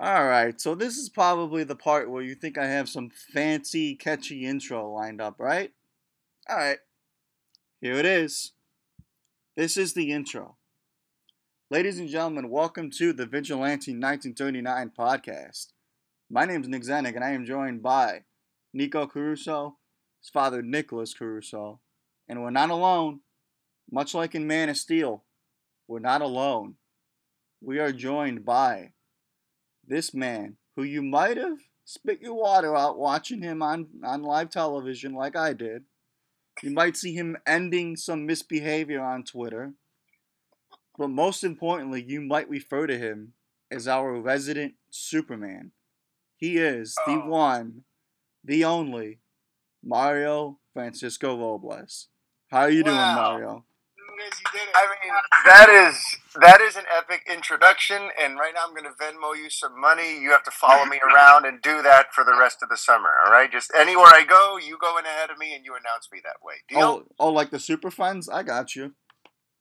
All right, so this is probably the part where you think I have some fancy, catchy intro lined up, right? All right, here it is. This is the intro. Ladies and gentlemen, welcome to the Vigilante 1939 podcast. My name is Nick Zenig, and I am joined by Nikko Caruso, his father Nicholas Caruso, and we're not alone. Much like in Man of Steel, we're not alone. We are joined by this man who you might have spit your water out watching him on, on live television like I did. You might see him ending some misbehavior on Twitter. But most importantly, you might refer to him as our resident Superman. He is the Oh. one, the only, Mario Francisco Robles. How are you doing, Mario? Nunes, you did it. I mean, that is that is an epic introduction, and right now I'm going to Venmo you some money. You have to follow me around and do that for the rest of the summer. All right, just anywhere I go, you go in ahead of me and you announce me that way. Deal? Oh, oh, like the Super funds? I got you.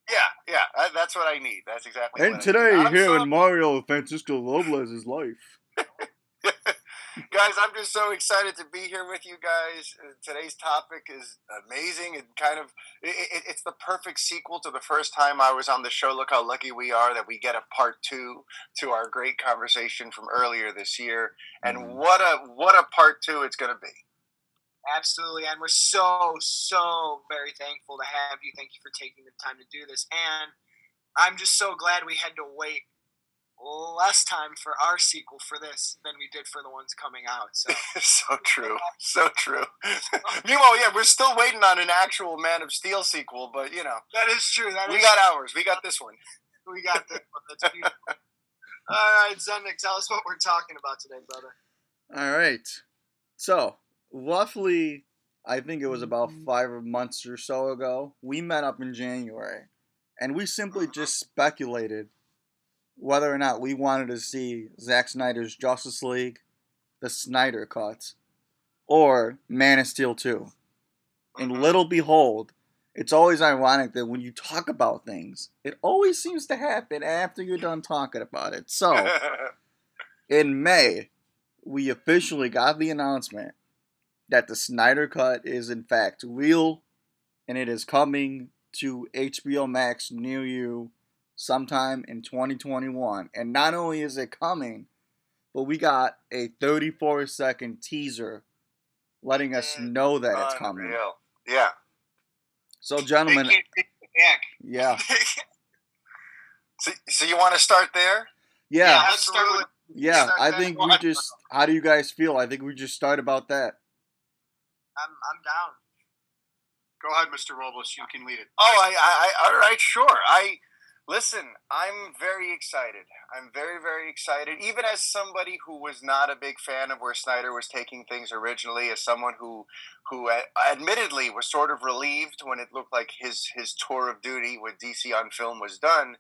Yeah, yeah, that, that's what I need. That's exactly. And what today, I need. Here so- in Mario Francisco Robles' life. guys, I'm just so excited to be here with you guys. Uh, Today's topic is amazing and kind of it, it, it's the perfect sequel to the first time I was on the show. Look how lucky we are that we get a part two to our great conversation from earlier this year. And Mhm. what a what a part two it's going to be. Absolutely, and we're so so very thankful to have you. Thank you for taking the time to do this, and I'm just so glad we had to wait less time for our sequel for this than we did for the ones coming out. So so true, uh, so true. Meanwhile, yeah, we're still waiting on an actual Man of Steel sequel, but you know, that is true. That we is got ours. We got this one. we got this one. That's beautiful. All right, Zendik, tell us what we're talking about today, brother. All right. So, roughly, I think it was about mm-hmm. five months or so ago, we met up in January. And we simply uh-huh. just speculated whether or not we wanted to see Zack Snyder's Justice League, the Snyder Cut, or Man of Steel 2. And mm-hmm. little behold, it's always ironic that when you talk about things, it always seems to happen after you're done talking about it. So, in May, we officially got the announcement that the Snyder Cut is in fact real and it is coming to HBO Max near you sometime in 2021. And not only is it coming, but we got a 34 second teaser letting us mm-hmm. know that it's coming. Unreal. Yeah. So, gentlemen, Thank you, Nick. yeah, So, so you want to start there? yeah, let's start with yeah. start I think we just, how do you guys feel? I think we just start about that. I'm I'm down. Go ahead, Mr. Robles. You can lead it. Oh, I, I, I all right, sure. I listen. I'm very excited. I'm very, very excited. Even as somebody who was not a big fan of where Snyder was taking things originally, as someone who, who admittedly was sort of relieved when it looked like his his tour of duty with DC on film was done.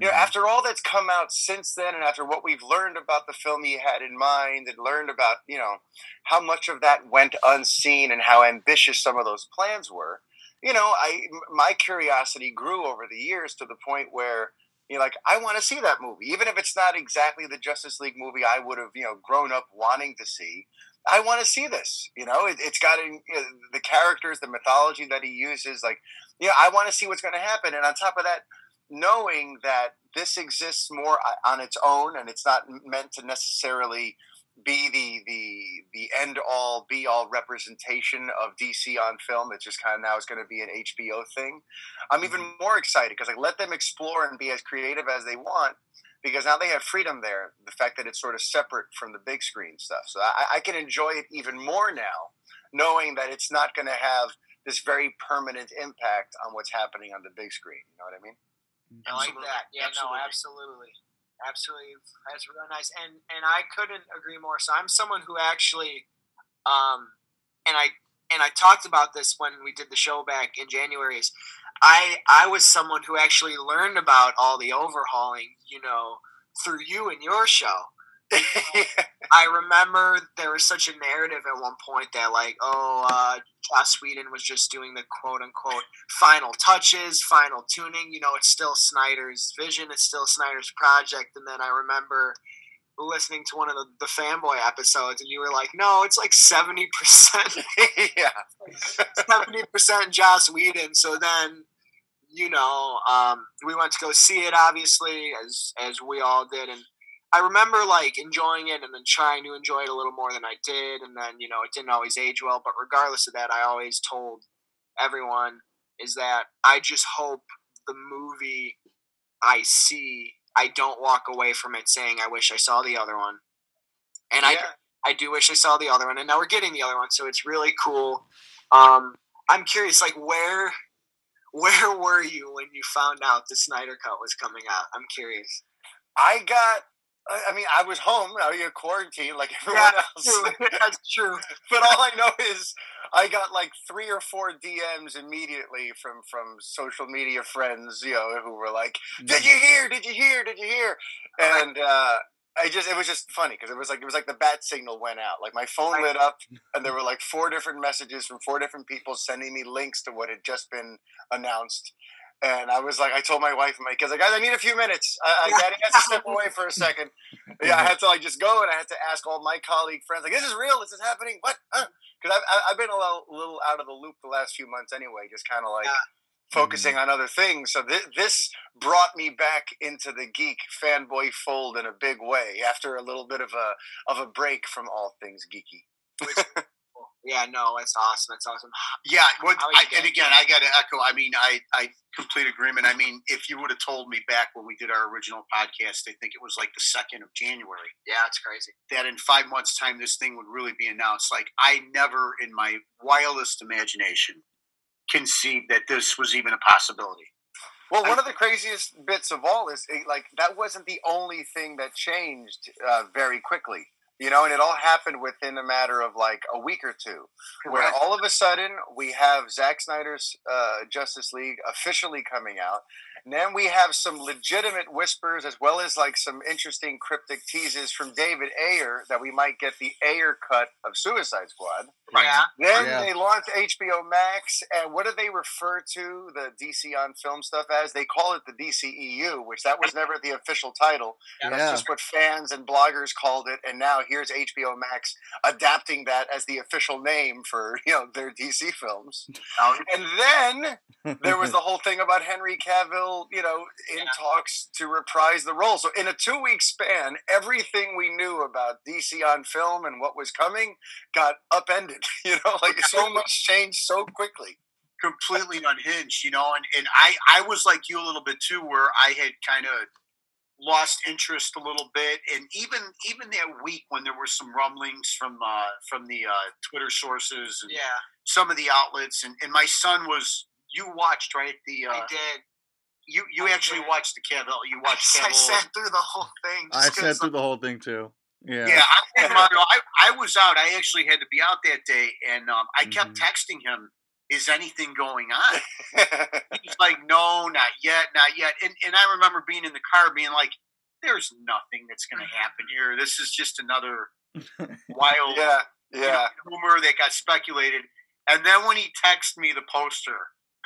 You know, Mhm. after all that's come out since then, and after what we've learned about the film he had in mind, and learned about you know how much of that went unseen and how ambitious some of those plans were, you know, I my curiosity grew over the years to the point where you know, like I want to see that movie, even if it's not exactly the Justice League movie I would have you know grown up wanting to see. I want to see this. You know, it, it's got you know, the characters, the mythology that he uses. Like, yeah, I want to see what's going to happen. And on top of that, knowing that this exists more uh, on its own and it's not meant to necessarily be the the the end all be all representation of DC on film. It's just kind of now it's going to be an HBO thing. I'm even mm-hmm. more excited because like let them explore and be as creative as they want because now they have freedom there. The fact that it's sort of separate from the big screen stuff, so I, I can enjoy it even more now, knowing that it's not going to have this very permanent impact on what's happening on the big screen. You know what I mean? I like Absolutely. that. Yeah, Absolutely. no, absolutely. Absolutely. That's really nice. And and I couldn't agree more. So I'm someone who actually um and I and I talked about this when we did the show back in January is I I was someone who actually learned about all the overhauling, you know, through you and your show. I remember there was such a narrative at one point that like, oh, uh, Joss Whedon was just doing the quote unquote final touches, final tuning. You know, it's still Snyder's vision, it's still Snyder's project. And then I remember listening to one of the, the fanboy episodes, and you were like, "No, it's like seventy percent, yeah. seventy percent Joss Whedon." So then, you know, um, we went to go see it, obviously, as as we all did, and I remember like enjoying it and then trying to enjoy it a little more than I did, and then you know it didn't always age well. But regardless of that, I always told everyone is that I just hope the movie I see, I don't walk away from it saying I wish I saw the other one, and yeah. I I do wish I saw the other one, and now we're getting the other one, so it's really cool. Um, I'm curious, like where where were you when you found out the Snyder Cut was coming out? I'm curious. I got. I mean, I was home. I was in quarantine like everyone Yeah, else. True. That's true. but all I know is I got like three or four DMs immediately from from social media friends, you know, who were like, "Did you hear? Did you hear? Did you hear?" And uh, I just it was just funny because it was like it was like the bat signal went out. Like my phone lit up, and there were like four different messages from four different people sending me links to what had just been announced. And I was like, I told my wife, my kids, like, guys, I need a few minutes. I, I, Daddy has to step away for a second. Yeah, I mm-hmm. had to like just go and I had to ask all my colleague friends, like, this is real. This is happening. What? Because I've, I've been a little, little out of the loop the last few months anyway, just kind of like focusing mm-hmm. on other things. So th- this brought me back into the geek fanboy fold in a big way after a little bit of a of a break from all things geeky. Yeah, no, it's awesome. It's awesome. Yeah, what, How are you I, and again, I got to echo. I mean, I, I complete agreement. I mean, if you would have told me back when we did our original podcast, I think it was like the second of January, Yeah, it's crazy. that in five months' time this thing would really be announced. Like, I never, in my wildest imagination, conceived that this was even a possibility. Well, I- one of the craziest bits of all is eh, like that wasn't the only thing that changed uh, very quickly. You know, and it all happened within a matter of like a week or two, where all of a sudden we have Zack Snyder's uh, Justice League officially coming out. And then we have some legitimate whispers, as well as like some interesting cryptic teases from David Ayer that we might get the Ayer cut of Suicide Squad. Right. Yeah. Then Yeah. they launched HBO Max, and what do they refer to the DC on film stuff as? They call it the DCEU, which that was never the official title. Yeah. That's Yeah. just what fans and bloggers called it. And now here's HBO Max adapting that as the official name for you know their DC films. Now, And then there was the whole thing about Henry Cavill, you know, in Yeah. talks to reprise the role. So in a two week span, everything we knew about DC on film and what was coming got upended. You know, like so much changed so quickly. completely unhinged, you know. And, and I, I was like you a little bit too, where I had kind of lost interest a little bit, and even even that week when there were some rumblings from uh, from the uh, Twitter sources and Yeah, some of the outlets, and, and my son was you watched right the uh, I did. You you I actually did. watched the Cavill you watched I Cavill. sat through the whole thing. I sat through the whole thing too. Yeah. Yeah, I, Mario, I, I was out. I actually had to be out that day, and um, I kept Mhm. texting him, "Is anything going on?" He's like, no, not yet, not yet. And and I remember being in the car, being like, "There's nothing that's going to happen here. This is just another wild yeah, you know, yeah. rumor that got speculated." And then when he texted me the poster,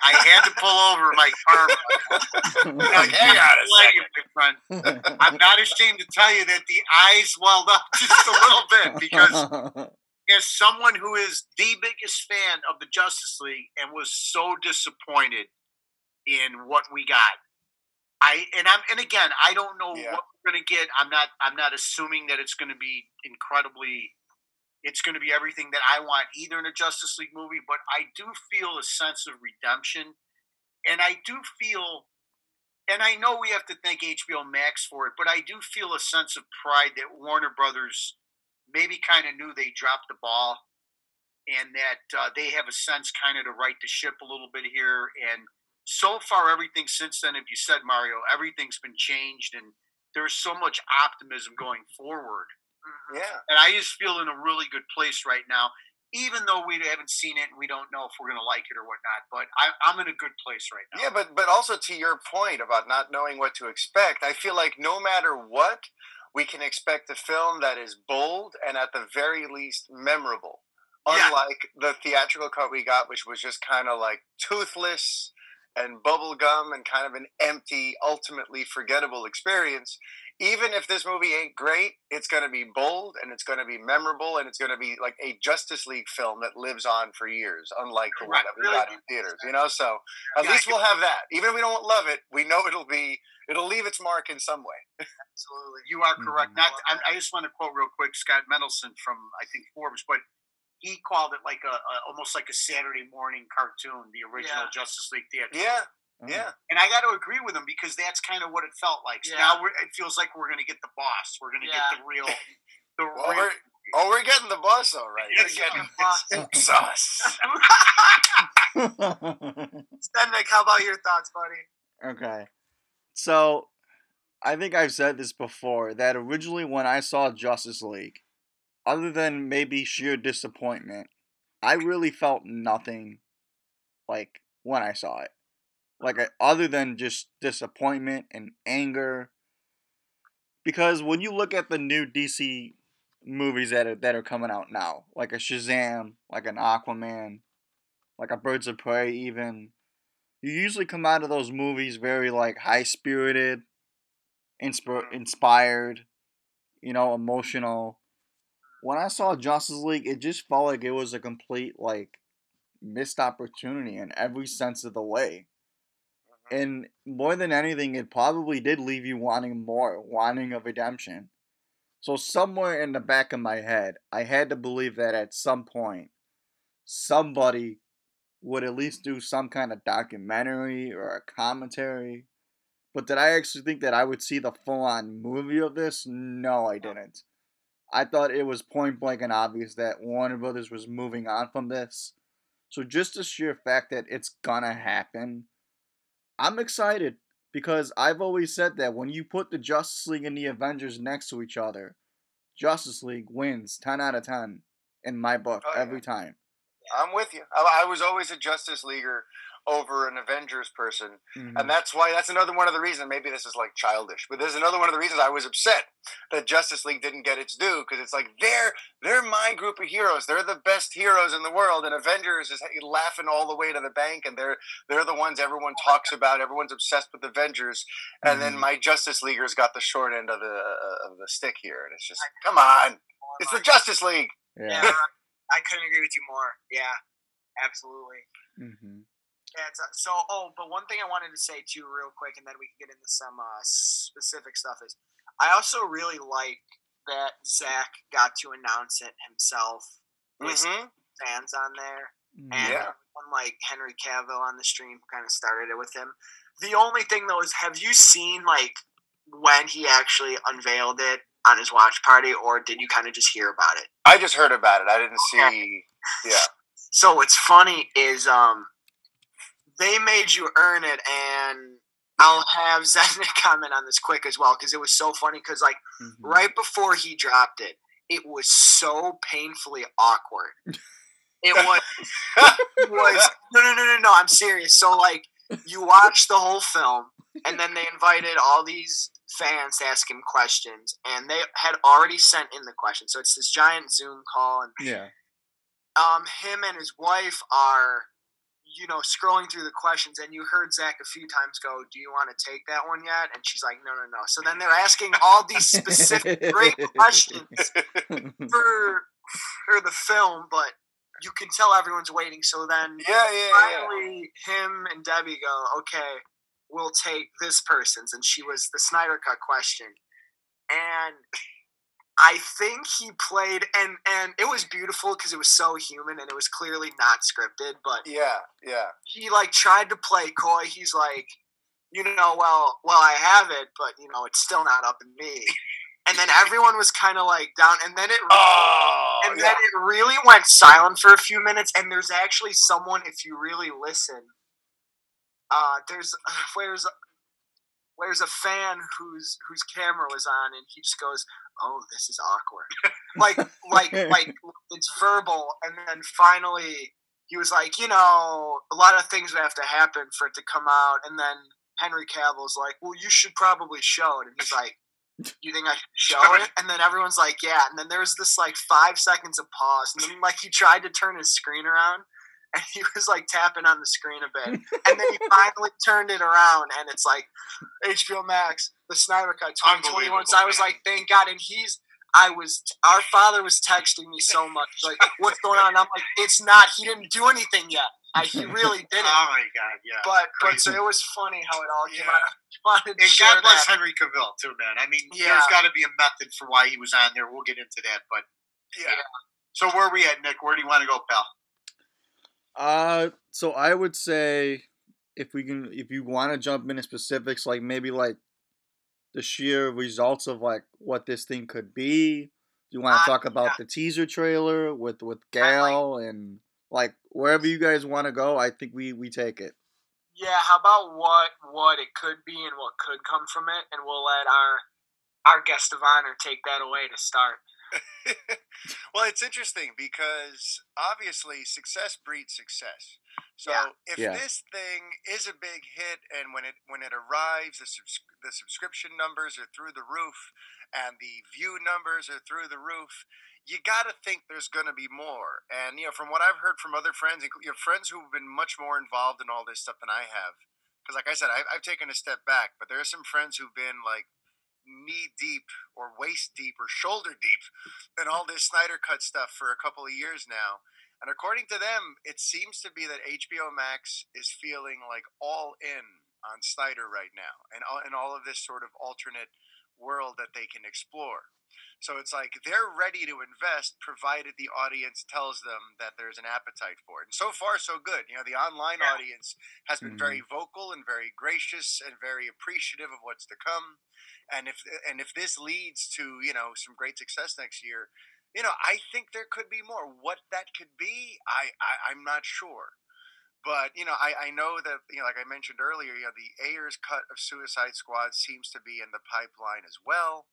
I had to pull over my car. Like, hang on a Like, my friend, I'm not ashamed to tell you that the eyes welled up just a little bit because as someone who is the biggest fan of the Justice League and was so disappointed in what we got. I and I'm and again, I don't know Yeah. what we're gonna get. I'm not I'm not assuming that it's gonna be incredibly it's gonna be everything that I want either in a Justice League movie, but I do feel a sense of redemption. And I do feel and I know we have to thank HBO Max for it, but I do feel a sense of pride that Warner Brothers maybe kind of knew they dropped the ball and that uh, they have a sense kind of to right the ship a little bit here. And so far, everything since then, if you said, Mario, everything's been changed and there's so much optimism going forward. Mhm. Yeah. And I just feel in a really good place right now, even though we haven't seen it and we don't know if we're going to like it or whatnot. But I, I'm in a good place right now. Yeah, but but also to your point about not knowing what to expect, I feel like no matter what, we can expect a film that is bold and at the very least memorable. Yeah. Unlike the theatrical cut we got, which was just kind of like toothless and bubblegum and kind of an empty, ultimately forgettable experience. Even if this movie ain't great, it's going to be bold and it's going to be memorable and it's going to be like a Justice League film that lives on for years, unlike the one that we really got in theaters. You know, so at Yeah, least we'll have that. Even if we don't love it, we know it'll be it'll leave its mark in some way. Absolutely. You are correct. Mhm. Not, I, I just want to quote real quick Scott Mendelson from I think Forbes, but he called it like a, a almost like a Saturday morning cartoon, the original Yeah. Justice League theater. Yeah, Oh. yeah. And I got to agree with him because that's kind of what it felt like. So Yeah. now we're, it feels like we're going to get the boss. We're going to Yeah. get the real, the Well, real. we're, oh, we're getting the boss, all right. We're Yes, getting yeah. sauce. Nick, how about your thoughts, buddy? okay. So, I think I've said this before that originally when I saw Justice League, other than maybe sheer disappointment, I really felt nothing like when I saw it. Like I, other than just disappointment and anger. Because when you look at the new DC movies that are that are coming out now, like a Shazam, like an Aquaman, like a Birds of Prey even, you usually come out of those movies very like high spirited, insp- mm-hmm. inspired, you know, emotional. When I saw Justice League, it just felt like it was a complete like missed opportunity in every sense of the way. And more than anything, it probably did leave you wanting more, wanting a redemption. So somewhere in the back of my head, I had to believe that at some point, somebody would at least do some kind of documentary or a commentary. But did I actually think that I would see the full on movie of this? No, I didn't. I thought it was point blank and obvious that Warner Brothers was moving on from this. So just the sheer fact that it's gonna happen, I'm excited because I've always said that when you put the Justice League and the Avengers next to each other, Justice League wins 10 out of 10 in my book Oh, yeah. every time. I'm with you. I, I was always a Justice Leaguer over an Avengers person, Mhm. and that's why that's another one of the reasons. Maybe this is like childish, but there's another one of the reasons I was upset that Justice League didn't get its due because it's like they're they're my group of heroes. They're the best heroes in the world, and Avengers is laughing all the way to the bank, and they're they're the ones everyone talks about. Everyone's obsessed with Avengers, and then Mhm. my Justice Leaguers got the short end of the uh, of the stick here, and it's just come on, it's the Justice League. Yeah, yeah. I couldn't agree with you more. Yeah, absolutely. hmm Yeah, it's, uh, so, oh, but one thing I wanted to say too, real quick, and then we can get into some uh, specific stuff is I also really like that Zack got to announce it himself with hmm fans on there. Mm-hmm. And Yeah. like Henry Cavill on the stream kind of started it with him. The only thing though is have you seen like when he actually unveiled it on his watch party or did you kind of just hear about it? I just heard about it. I didn't see. Yeah. So what's funny is um they made you earn it and I'll have Zednik comment on this quick as well because it was so funny because like Mhm. right before he dropped it, it was so painfully awkward. It was it was no no no no no. I'm serious. So like you watch the whole film and then they invited all these fans to ask him questions and they had already sent in the questions. So it's this giant Zoom call and Yeah. um, him and his wife are, you know, scrolling through the questions, and you heard Zack a few times go, "Do you want to take that one yet?" And she's like, "No, no, no." So then they're asking all these specific great questions for for the film, but you can tell everyone's waiting. So then Yeah, yeah, yeah. finally, him and Debbie go, "Okay, we'll take this person's," and she was the Snyder Cut question, and I think he played, and and it was beautiful because it was so human and it was clearly not scripted, but Yeah, yeah. he like tried to play coy. He's like, you know, well, well, I have it, but you know, it's still not up in me. And then everyone was kind of like down, and then it. Oh, and yeah. then it really went silent for a few minutes, and there's actually someone, if you really listen, uh, there's where's where's a fan whose whose camera was on, and he just goes, "Oh, this is awkward," like like like it's verbal, and then finally he was like, you know, a lot of things would have to happen for it to come out, and then Henry Cavill's like, well, you should probably show it, and he's like. You think I should show it? And then everyone's like, yeah. And then there was this like five seconds of pause, and then like he tried to turn his screen around, and he was like tapping on the screen a bit, and then he finally turned it around, and it's like HBO Max, the Snyder Cut 2021. So I was like, thank God, and he's. I was, our father was texting me so much, like, what's going on? And I'm like, it's not, he didn't do anything yet. I, he really didn't. Oh my god, yeah. But but so it was funny how it all came Yeah. out. I wanted to And God bless that. Henry Cavill too, man. I mean, Yeah. there's got to be a method for why he was on there. We'll get into that, but yeah. So where are we at, Nick? Where do you want to go, pal? Uh, so I would say if we can, if you want to jump into specifics, like maybe like the sheer results of like what this thing could be. Do you want Uh, to talk about yeah. the teaser trailer with with I like- and like wherever you guys want to go? I think we we take it. Yeah, how about what what it could be and what could come from it, and we'll let our our guest of honor take that away to start. well, it's interesting because obviously success breeds success. So Yeah. if Yeah. this thing is a big hit and when it when it arrives, the subs- the subscription numbers are through the roof and the view numbers are through the roof, you got to think there's going to be more. And you know, from what I've heard from other friends, inclu- you know, friends who've been much more involved in all this stuff than I have, because like I said, I've, I've taken a step back, but there are some friends who've been like knee deep or waist deep or shoulder deep in all this Snyder Cut stuff for a couple of years now. And according to them, it seems to be that HBO Max is feeling like all in on Snyder right now and all, and all of this sort of alternate world that they can explore. So it's like they're ready to invest provided the audience tells them that there's an appetite for it. And so far, so good. You know, the online Yeah. audience has been very mm-hmm. vocal and very gracious and very appreciative of what's to come. And if and if this leads to you know some great success next year, you know I think there could be more. What that could be, I, I I'm not sure. But you know, I, I know that you know, like I mentioned earlier, you know, the Ayer's cut of Suicide Squad seems to be in the pipeline as well.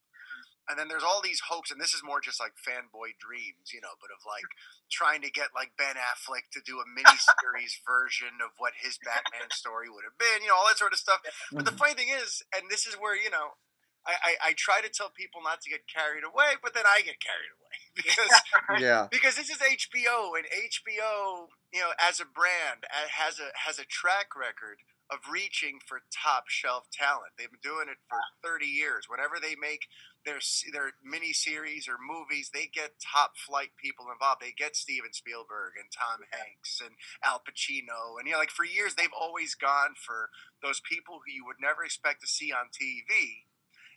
And then there's all these hopes, and this is more just like fanboy dreams, you know, but of like trying to get like Ben Affleck to do a miniseries version of what his Batman story would have been, you know, all that sort of stuff. But the funny thing is, and this is where you know, I, I, I try to tell people not to get carried away, but then I get carried away because Yeah. because this is HBO, and HBO, you know, as a brand, has a has a track record of reaching for top shelf talent. They've been doing it for thirty years. Whenever they make their their mini series or movies, they get top flight people involved. They get Steven Spielberg and Tom Hanks and Al Pacino, and you know, like for years they've always gone for those people who you would never expect to see on TV.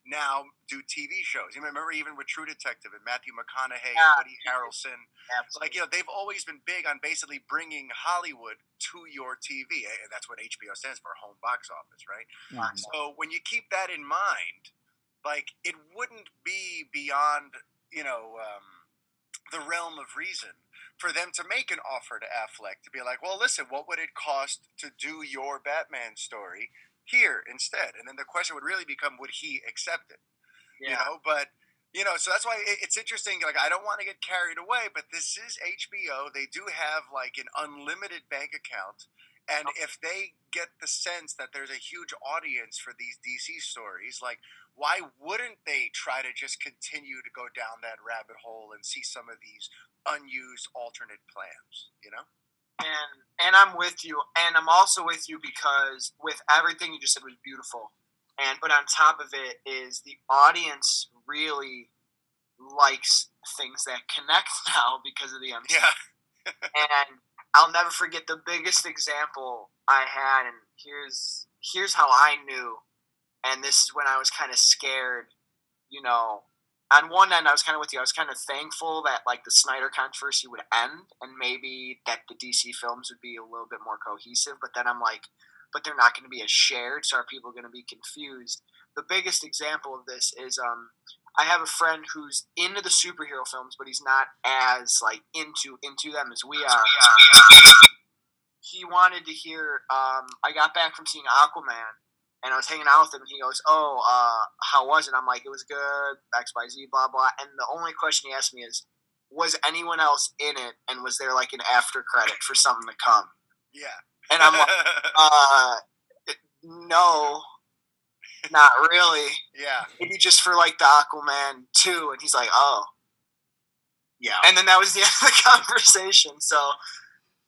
Now do TV shows. You remember even with True Detective and Matthew McConaughey Yeah. and Woody Harrelson. Absolutely. Like you know, they've always been big on basically bringing Hollywood to your TV. Eh, That's what HBO stands for, home box office, right? So when you keep that in mind, like it wouldn't be beyond you know um, the realm of reason for them to make an offer to Affleck to be like, well, listen, what would it cost to do your Batman story here instead? And then the question would really become, would he accept it? you know but you know so that's why it's interesting like i don't want to get carried away but this is hbo they do have like an unlimited bank account and if they get the sense that there's a huge audience for these dc stories like why wouldn't they try to just continue to go down that rabbit hole and see some of these unused alternate plans you know? And and I'm with you, and I'm also with you because with everything you just said was beautiful, and but on top of it is the audience really likes things that connect now because of the MCU. yeah. And I'll never forget the biggest example I had, and here's here's how I knew, and this is when I was kind of scared. You know, on one end, I was kind of with you. I was kind of thankful that like the Snyder controversy would end, and maybe that the DC films would be a little bit more cohesive. But then I'm like, but they're not going to be as shared, so are people going to be confused? The biggest example of this is um, I have a friend who's into the superhero films, but he's not as like into into them as we are. He wanted to hear. Um, I got back from seeing Aquaman, and I was hanging out with him, and he goes, "Oh, uh, how was it?" I'm like, "It was good." X, Y, Z, blah blah. And the only question he asked me is, "Was anyone else in it? And was there like an after credit for something to come?" yeah And I'm like, "Uh, no." Not really. yeah Maybe just for like the Aquaman 2. And he's like, oh. Yeah. And then that was the end of the conversation. So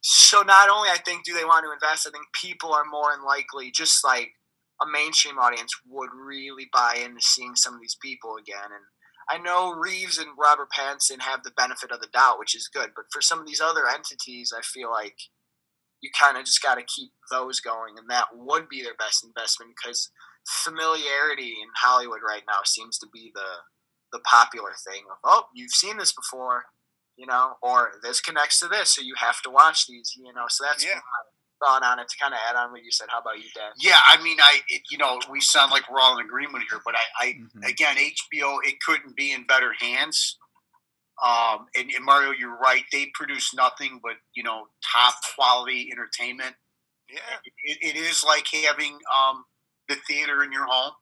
so not only I think do they want to invest, I think people are more than likely just like a mainstream audience would really buy into seeing some of these people again. And I know Reeves and Robert Pattinson have the benefit of the doubt, which is good. But for some of these other entities, I feel like you kind of just got to keep those going, and that would be their best investment because familiarity in Hollywood right now seems to be the the popular thing of oh you've seen this before you know or this connects to this so you have to watch these you know so that's Yeah. My thought on it to kind of add on what you said how about you Dan Yeah, I mean, I it, you know we sound like we're all in agreement here, but I, I Mhm. again HBO it couldn't be in better hands. Um, and, and Mario, you're right. They produce nothing but you know top quality entertainment. Yeah. It, it is like having um, the theater in your home.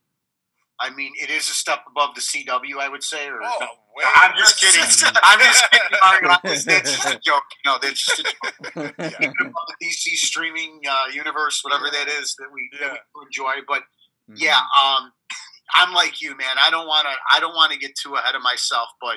I mean, it is a step above the CW, I would say. Or Oh, way. I'm just kidding. I'm just kidding, Mario. That's just a joke. No, that's just a joke. Yeah. Above the DC streaming uh, universe, whatever that is that we, that we enjoy. But Mm-hmm. yeah, um, I'm like you, man. I don't want to. I don't want to get too ahead of myself, but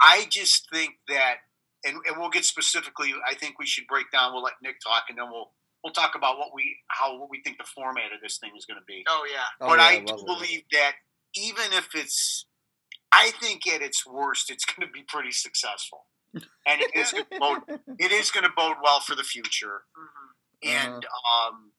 I just think that, and, and we'll get specifically. I think we should break down. We'll let Nick talk, and then we'll we'll talk about what we how what we think the format of this thing is going to be. oh yeah Oh, but yeah, I love do it. believe that even if it's, I think at its worst, it's going to be pretty successful, and it is. gonna bode, it is going to bode well for the future, Mhm. and Uh-huh. um,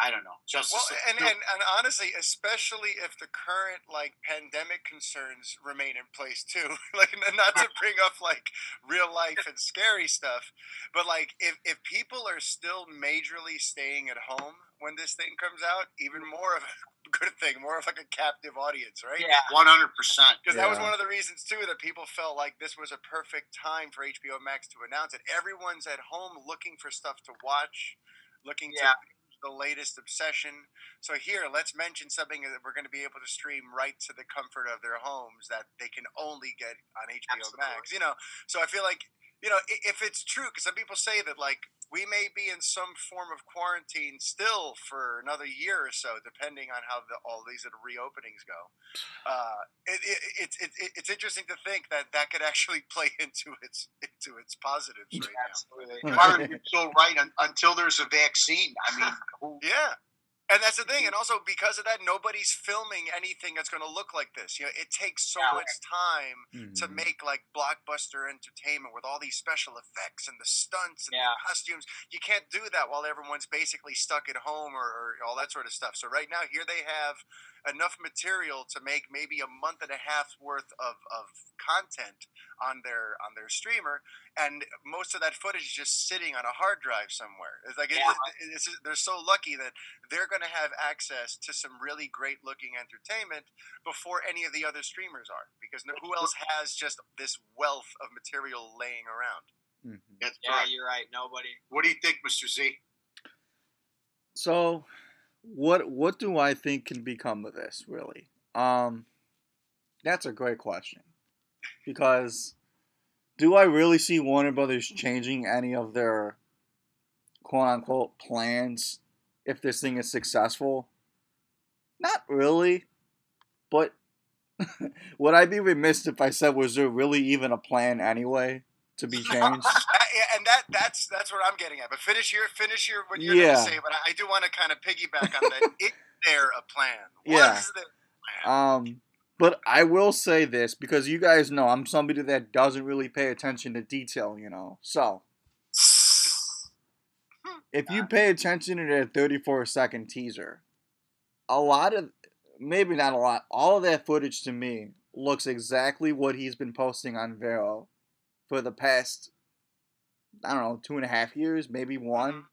I don't know. Justice. Well, and, and, and honestly, especially if the current like pandemic concerns remain in place too, like not to bring up like real life and scary stuff, but like if, if people are still majorly staying at home when this thing comes out, even more of a good thing, more of like a captive audience, right? yeah One hundred percent. Because that was one of the reasons too that people felt like this was a perfect time for HBO Max to announce it. Everyone's at home looking for stuff to watch, looking Yeah. to binge the latest obsession. So here, let's mention something that we're going to be able to stream right to the comfort of their homes that they can only get on HBO Max. You know, so I feel like you know if it's true, because some people say that like we may be in some form of quarantine still for another year or so, depending on how the, all these little reopenings go uh, it, it, it's it, it, it's interesting to think that that could actually play into its into its positives right now. absolutely you're so right. Un- until there's a vaccine, I mean, who, Yeah, and that's the thing. And also because of that, nobody's filming anything that's going to look like this. You know, it takes so Yeah. much time to Mhm. make like blockbuster entertainment with all these special effects and the stunts and Yeah. the costumes. You can't do that while everyone's basically stuck at home or, or all that sort of stuff. So right now, here they have enough material to make maybe a month and a half worth of, of content on their on their streamer, and most of that footage is just sitting on a hard drive somewhere. It's like Yeah. it- it's, they're so lucky that they're going to have access to some really great looking entertainment before any of the other streamers are, because no- who else has just this wealth of material laying around? Mhm. that's yeah right. you're right nobody What do you think, Mister Z? So, what what do I think can become of this really? Um, that's a great question because do I really see Warner Brothers changing any of their quote unquote plans if this thing is successful? Not really, but would I be remiss if I said was there really even a plan anyway to be changed? And that that's that's what I'm getting at. But finish your finish your what you're Yeah. going to say. But I, I do want to kind of piggyback on that. Is there a plan? Yeah. Was there a plan? Um, but I will say this because you guys know I'm somebody that doesn't really pay attention to detail, you know. So if you pay attention to that 34 second teaser, a lot of, maybe not a lot, all of that footage to me looks exactly what he's been posting on Vero for the past, I don't know, two and a half years, maybe one.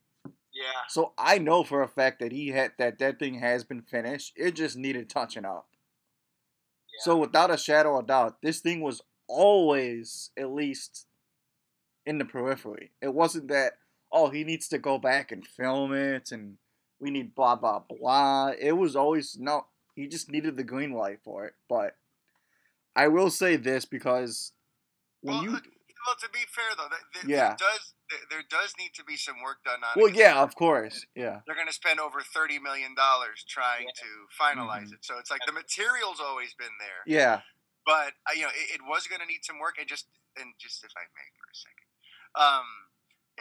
yeah So I know for a fact that he had that that thing has been finished. It just needed touching up. Yeah. So without a shadow of doubt, this thing was always at least in the periphery. It wasn't that oh he needs to go back and film it and we need blah blah blah. It was always no. He just needed the green light for it. But I will say this because when well, you uh, well, to be fair though, th- th- Yeah. there does there, there does need to be some work done on it. well 'cause yeah of course yeah They're going to spend over thirty million dollars trying Yeah. to finalize Mhm. it. So it's like the material's always been there. yeah but uh, you know it, it was going to need some work and just and just if i may for a second um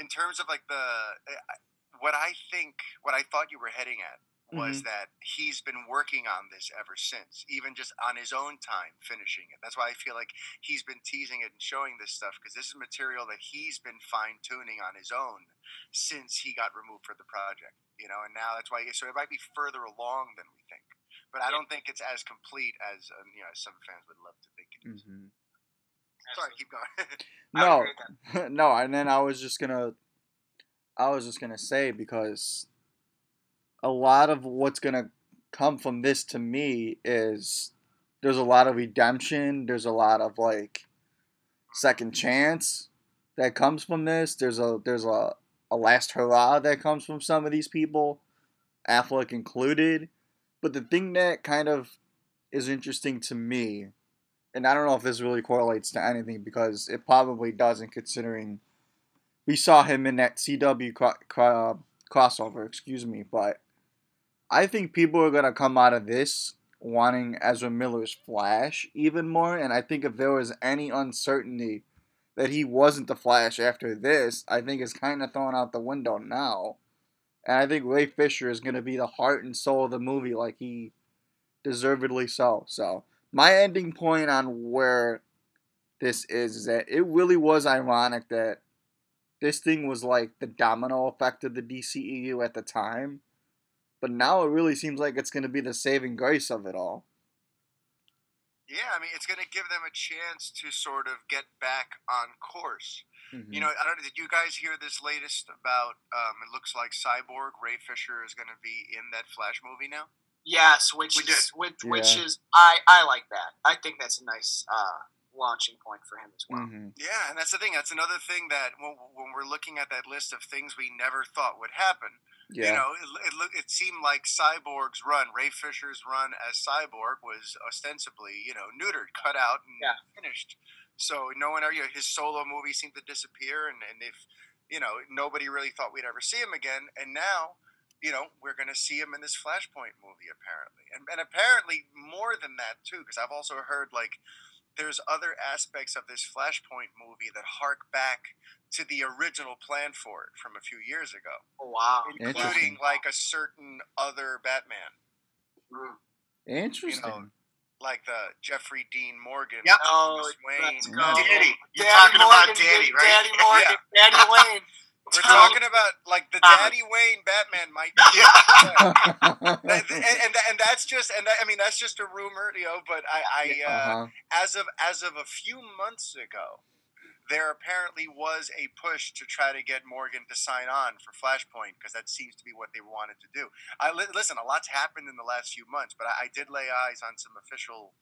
in terms of like the uh, what I think, what I thought you were heading at was that he's been working on this ever since, even just on his own time finishing it. That's why I feel like he's been teasing it and showing this stuff because this is material that he's been fine tuning on his own since he got removed for the project. You know, and now that's why so it might be further along than we think, but I don't think it's as complete as um, you know as some fans would love to think it is. Mhm. Sorry, keep going. No, agree with that. no, and then I was just gonna, I was just gonna say because a lot of what's gonna come from this to me is there's a lot of redemption. There's a lot of like second chance that comes from this. There's a there's a a last hurrah that comes from some of these people, Affleck included. But the thing that kind of is interesting to me and I don't know if this really correlates to anything because it probably doesn't, considering we saw him in that CW cro- cro- crossover. Excuse me, but I think people are gonna come out of this wanting Ezra Miller's Flash even more, and I think if there was any uncertainty that he wasn't the Flash after this, I think it's kind of thrown out the window now. And I think Ray Fisher is gonna be the heart and soul of the movie, like he deservedly so. So my ending point on where this is is that it really was ironic that this thing was like the domino effect of the DCEU at the time, but now it really seems like it's going to be the saving grace of it all. yeah, I mean, it's going to give them a chance to sort of get back on course. Mm-hmm. You know, I don't know. Did you guys hear this latest about? Um, it looks like Cyborg Ray Fisher is going to be in that Flash movie now. Yes, which We is which, which is I I like that. I think that's a nice uh, launching point for him as well. hmm Yeah, and that's the thing. That's another thing that when, when we're looking at that list of things we never thought would happen, you know, it, it, look- it seemed like Cyborg's run, Ray Fisher's run as Cyborg, was ostensibly, you know, neutered, cut out, and Yeah. finished. So no one, you know, his solo movie seemed to disappear, and, and if, you know, nobody really thought we'd ever see him again, and now, you know, we're going to see him in this Flashpoint movie, apparently, and and apparently more than that too, because I've also heard like there's other aspects of this Flashpoint movie that hark back to the original plan for it from a few years ago Oh, wow. including like a certain other Batman, Mm. Interesting. like the Jeffrey Dean Morgan, Yep. Oh, Thomas Wayne. let's Yeah. go. Daddy. You're Daddy talking about Daddy, right? Daddy Morgan, Daddy Wayne. We're Tom- talking about like the Thomas. Daddy Wayne Batman might be. and, and, and that's just and that, I mean that's just a rumor, you know. But I, I uh, uh-huh. as of as of a few months ago, there apparently was a push to try to get Morgan to sign on for Flashpoint because that seems to be what they wanted to do. I li- listen, a lot's happened in the last few months, but I, I did lay eyes on some official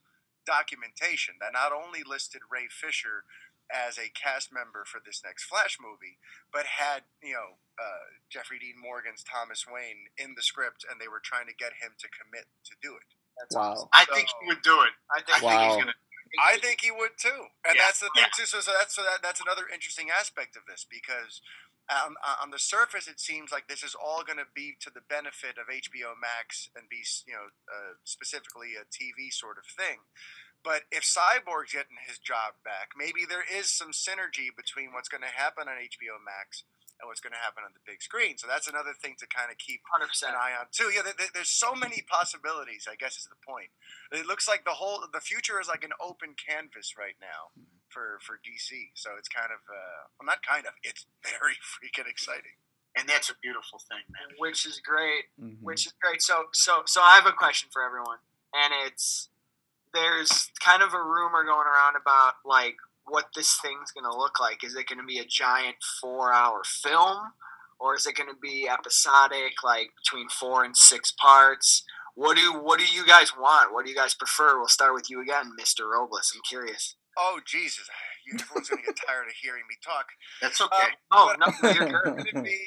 documentation that not only listed Ray Fisher as a cast member for this next Flash movie, but had you know uh, Jeffrey Dean Morgan's Thomas Wayne in the script, and they were trying to get him to commit to do it. That's Wow. awesome. I think he would do it. I I think think Wow. he's gonna. I think he would too, and Yeah. that's the thing too. So, so that's so that, that's another interesting aspect of this because um, on the surface it seems like this is all going to be to the benefit of HBO Max and be you know uh, specifically a TV sort of thing. But if Cyborg's getting his job back, maybe there is some synergy between what's going to happen on HBO Max and what's going to happen on the big screen. So that's another thing to kind of keep 100%. an eye on too. Yeah, there- there, there's so many possibilities. I guess is the point. It looks like the whole the future is like an open canvas right now for for DC. So it's kind of uh, well, not kind of. It's very freaking exciting. And that's a beautiful thing, man. Which is great. Mhm. which is great. So, so, so I have a question for everyone, and it's there's kind of a rumor going around about like what this thing's gonna look like. Is it gonna be a giant four-hour film, or is it gonna be episodic, like between four and six parts? What do What do you guys want? What do you guys prefer? We'll start with you again, Mister Robles. I'm curious. Oh Jesus! You, everyone's gonna get tired of hearing me talk. That's okay. Um, Oh no, you're what good. I'm gonna be,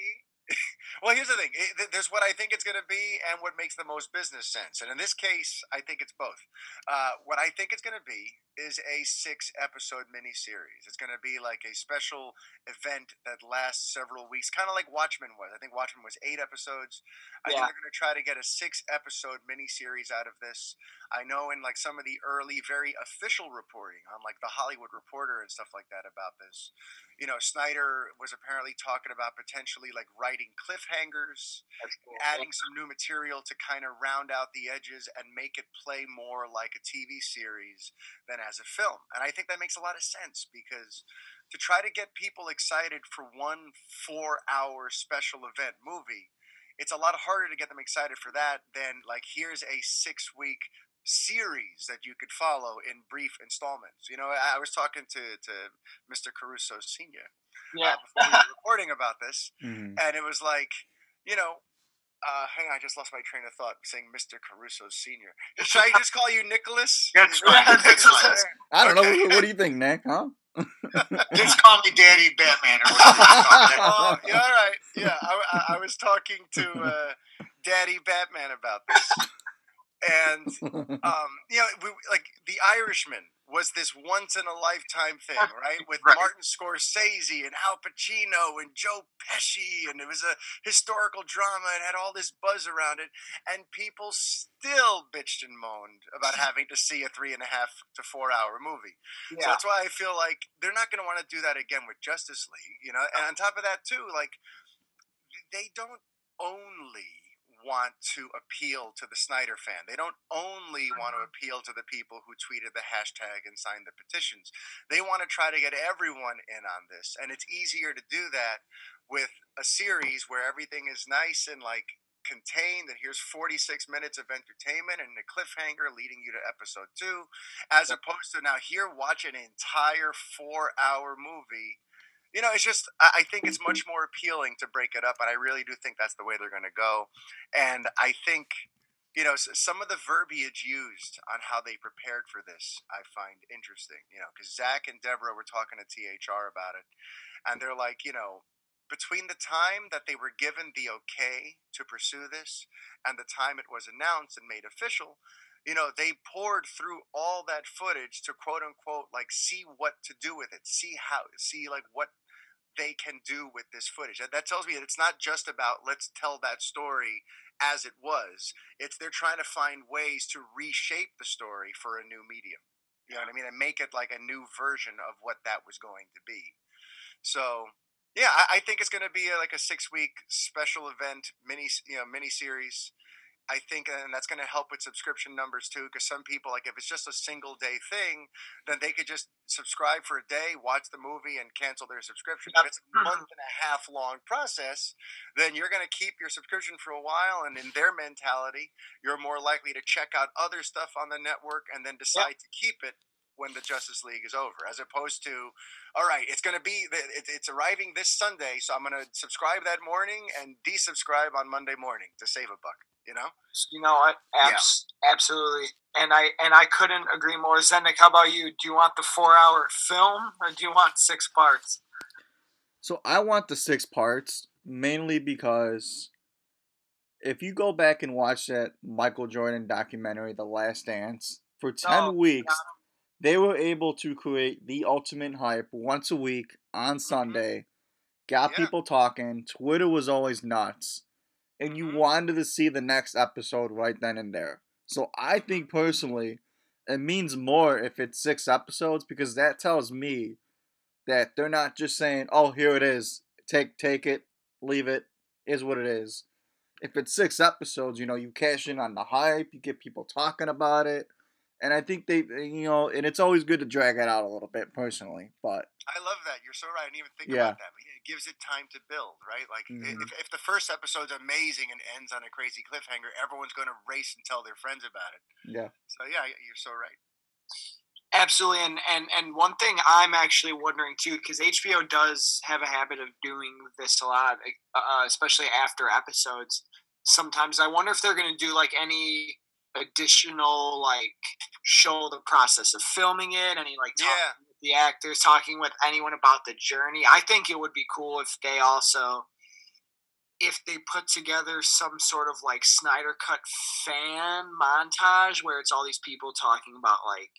Well, here's the thing. It, there's what I think it's going to be and what makes the most business sense. And in this case, I think it's both. Uh, what I think it's going to be is a six episode miniseries. It's going to be like a special event that lasts several weeks, kind of like Watchmen was. I think Watchmen was eight episodes. I think they're going to try to get a six episode miniseries out of this. I know in like some of the early, very official reporting on like the Hollywood Reporter and stuff like that about this, you know, Snyder was apparently talking about potentially like writing cliffhangers That's cool. adding some new material to kind of round out the edges and make it play more like a TV series than as a film. And I think that makes a lot of sense because to try to get people excited for one four hour special event movie, it's a lot harder to get them excited for that than like here's a six week series that you could follow in brief installments. You know, I I was talking to, to Mr. Caruso Sr. yeah. uh, before we were recording about this, Mhm. and it was like, you know, uh, hang on, I just lost my train of thought saying Mr. Caruso Senior. Should I just call you Nicholas? That's Is- fine, is that's that fine. fair? I don't know. What, what do you think, Nick? Huh? Just call me Daddy Batman or whatever. you call me. oh, yeah, all right. Yeah, I, I, I was talking to uh, Daddy Batman about this, and um, you know, we, like the Irishman was this once in a lifetime thing, right? With Right. Martin Scorsese and Al Pacino and Joe Pesci, and it was a historical drama and had all this buzz around it, and people still bitched and moaned about having to see a three and a half to four hour movie. So that's why I feel like they're not going to want to do that again with Justice League, you know. And on top of that, too, like they don't only want to appeal to the Snyder fan. They don't only want to appeal to the people who tweeted the hashtag and signed the petitions. They want to try to get everyone in on this, and it's easier to do that with a series where everything is nice and like contained and here's 46 minutes of entertainment and a cliffhanger leading you to episode 2 as opposed to now here watch an entire 4 hour movie you know, it's just I think it's much more appealing to break it up, and I really do think that's the way they're going to go. And I think, you know, some of the verbiage used on how they prepared for this, I find interesting. You know, because Zack and Deborah were talking to THR about it, and they're like, you know, between the time that they were given the okay to pursue this and the time it was announced and made official, you know, they poured through all that footage to quote unquote like see what to do with it, see how, see like what they can do with this footage. That, that tells me that it's not just about let's tell that story as it was. It's they're trying to find ways to reshape the story for a new medium. You know what I mean? And make it like a new version of what that was going to be. So yeah, I, I think it's going to be a, like a six week special event mini, you know, mini series. I think, uh, and that's going to help with subscription numbers too. Because some people, like, if it's just a single day thing, then they could just subscribe for a day, watch the movie, and cancel their subscription. If it's a mm-hmm. month and a half long process, then you're going to keep your subscription for a while. And in their mentality, you're more likely to check out other stuff on the network and then decide to keep it when the Justice League is over, as opposed to, all right, it's going to be, it's arriving this Sunday, so I'm going to subscribe that morning and desubscribe on Monday morning to save a buck. You know? You know what? Yeah. Absolutely. And I and I couldn't agree more. Zendek, how about you? Do you want the four hour film or do you want six parts? So I want the six parts mainly because if you go back and watch that Michael Jordan documentary, The Last Dance, for 10 Oh, weeks, they were able to create the ultimate hype once a week on mm-hmm. Sunday, got Yeah. people talking. Twitter was always nuts. And you Mhm. wanted to see the next episode right then and there. So I think personally, it means more if it's six episodes because that tells me that they're not just saying, "Oh, here it is. Take take it, leave it. Is what it is." If it's six episodes, you know, you cash in on the hype, you get people talking about it, and I think they, you know, and it's always good to drag it out a little bit personally. But I love that. You're so right. I didn't even think Yeah. about that. But yeah, it gives it time to build, right? Like i- Mhm. if, if the first episode's amazing and ends on a crazy cliffhanger, everyone's going to race and tell their friends about it. yeah, So yeah, you're so right. Absolutely, and and and one thing I'm actually wondering too, because HBO does have a habit of doing this a lot, uh, especially after episodes. Sometimes I wonder if they're going to do like any additional like show the process of filming it, any like talk Yeah. with the actors, talking with anyone about the journey. I think it would be cool if they also if they put together some sort of like Snyder Cut fan montage where it's all these people talking about like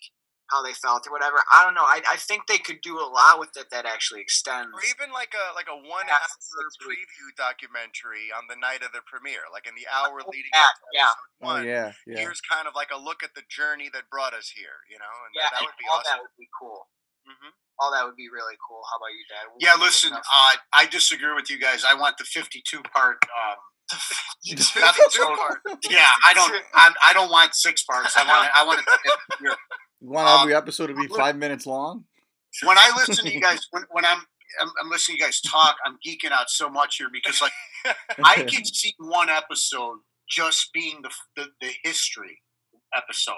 how they felt or whatever. I don't know. I, I think they could do a lot with it that actually extends. Or even like a like a one hour six weeks. preview documentary on the night of the premiere, like in the hour Oh, leading yeah, up to yeah. episode Oh one. yeah, yeah. Here's kind of like a look at the journey that brought us here, you know, and Yeah, that, that would be all awesome. that would be cool. hmm All that would be really cool. How about you, Dad? What Yeah, listen, uh, I disagree with you guys. I want the 52 part. Um, Fifty-two part. yeah, I don't. I, I don't want six parts. I want. I want it. To, You want Um, every episode to be five minutes long? when I listen to you guys, when, when I'm, I'm I'm listening to you guys talk, I'm geeking out so much here because like I can see one episode just being the the, the history episode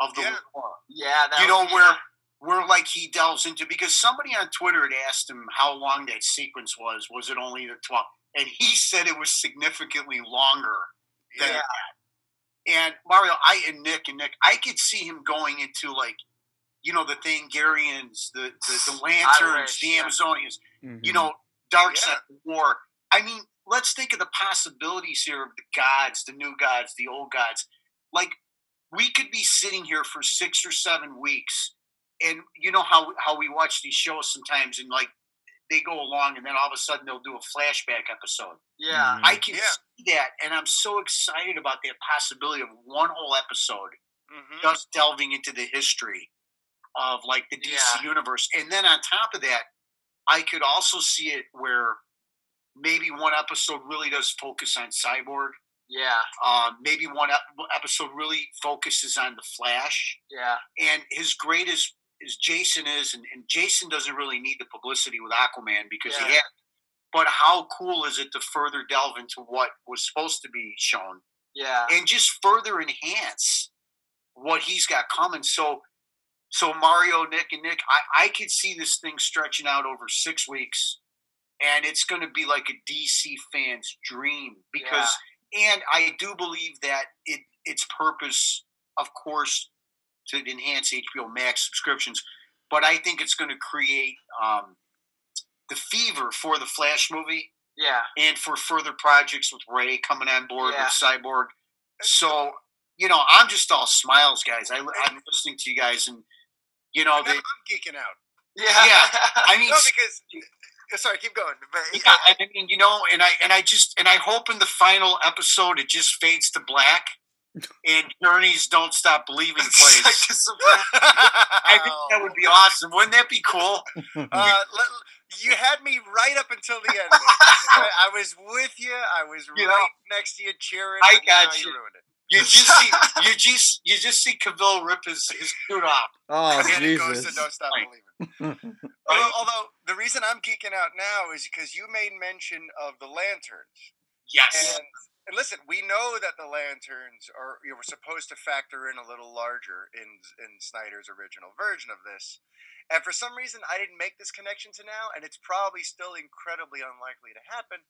of the Yeah. war. Yeah, that you know would be- where where like he delves into because somebody on Twitter had asked him how long that sequence was. Was it only the twelve? And he said it was significantly longer than Yeah. that. And Mario, I and Nick and Nick, I could see him going into like, you know, the Thangarians, the the, the lanterns, wish, the yeah. Amazonians, Mhm. you know, Dark Yeah. Side War. I mean, let's think of the possibilities here of the gods, the new gods, the old gods. Like, we could be sitting here for six or seven weeks, and you know how how we watch these shows sometimes, and like they go along, and then all of a sudden they'll do a flashback episode. Yeah. Mhm. I can Yeah. see that, and I'm so excited about that possibility of one whole episode hmm just delving into the history of like the DC Yeah. universe. And then on top of that, I could also see it where maybe one episode really does focus on Cyborg. Yeah. Uh, maybe one ep- episode really focuses on the Flash. Yeah. And his greatest as Jason is, and, and Jason doesn't really need the publicity with Aquaman because he Yeah. had. But how cool is it to further delve into what was supposed to be shown? Yeah. and just further enhance what he's got coming. So, so Mario, Nick, and Nick, I, I could see this thing stretching out over six weeks, and it's going to be like a DC fan's dream because, and I do believe that it its purpose, of course, to enhance HBO Max subscriptions, but I think it's going to create um, the fever for the Flash movie Yeah. and for further projects with Ray coming on board Yeah. with Cyborg. So, you know, I'm just all smiles, guys. I, I'm listening to you guys, and you know, I'm, they, I'm geeking out. Yeah. Yeah, I mean, No, because uh, sorry, keep going. Yeah, I mean, you know, and I and I just and I hope in the final episode it just fades to black, and Journeys don't stop believing It's like plays. just think that would be awesome. Wouldn't that be cool? Uh, let, you had me right up until the end. I, I was with you. I was You right know, next to you cheering. I got you. you. ruined it. You just see you just you just see Cavill rip his his suit off. Oh and it goes to Jesus! Don't Stop Believing. Although, although the reason I'm geeking out now is because you made mention of the lanterns. Yes. And, and listen, we know that the lanterns are you know, were supposed to factor in a little larger in in Snyder's original version of this. And for some reason, I didn't make this connection to now, and it's probably still incredibly unlikely to happen.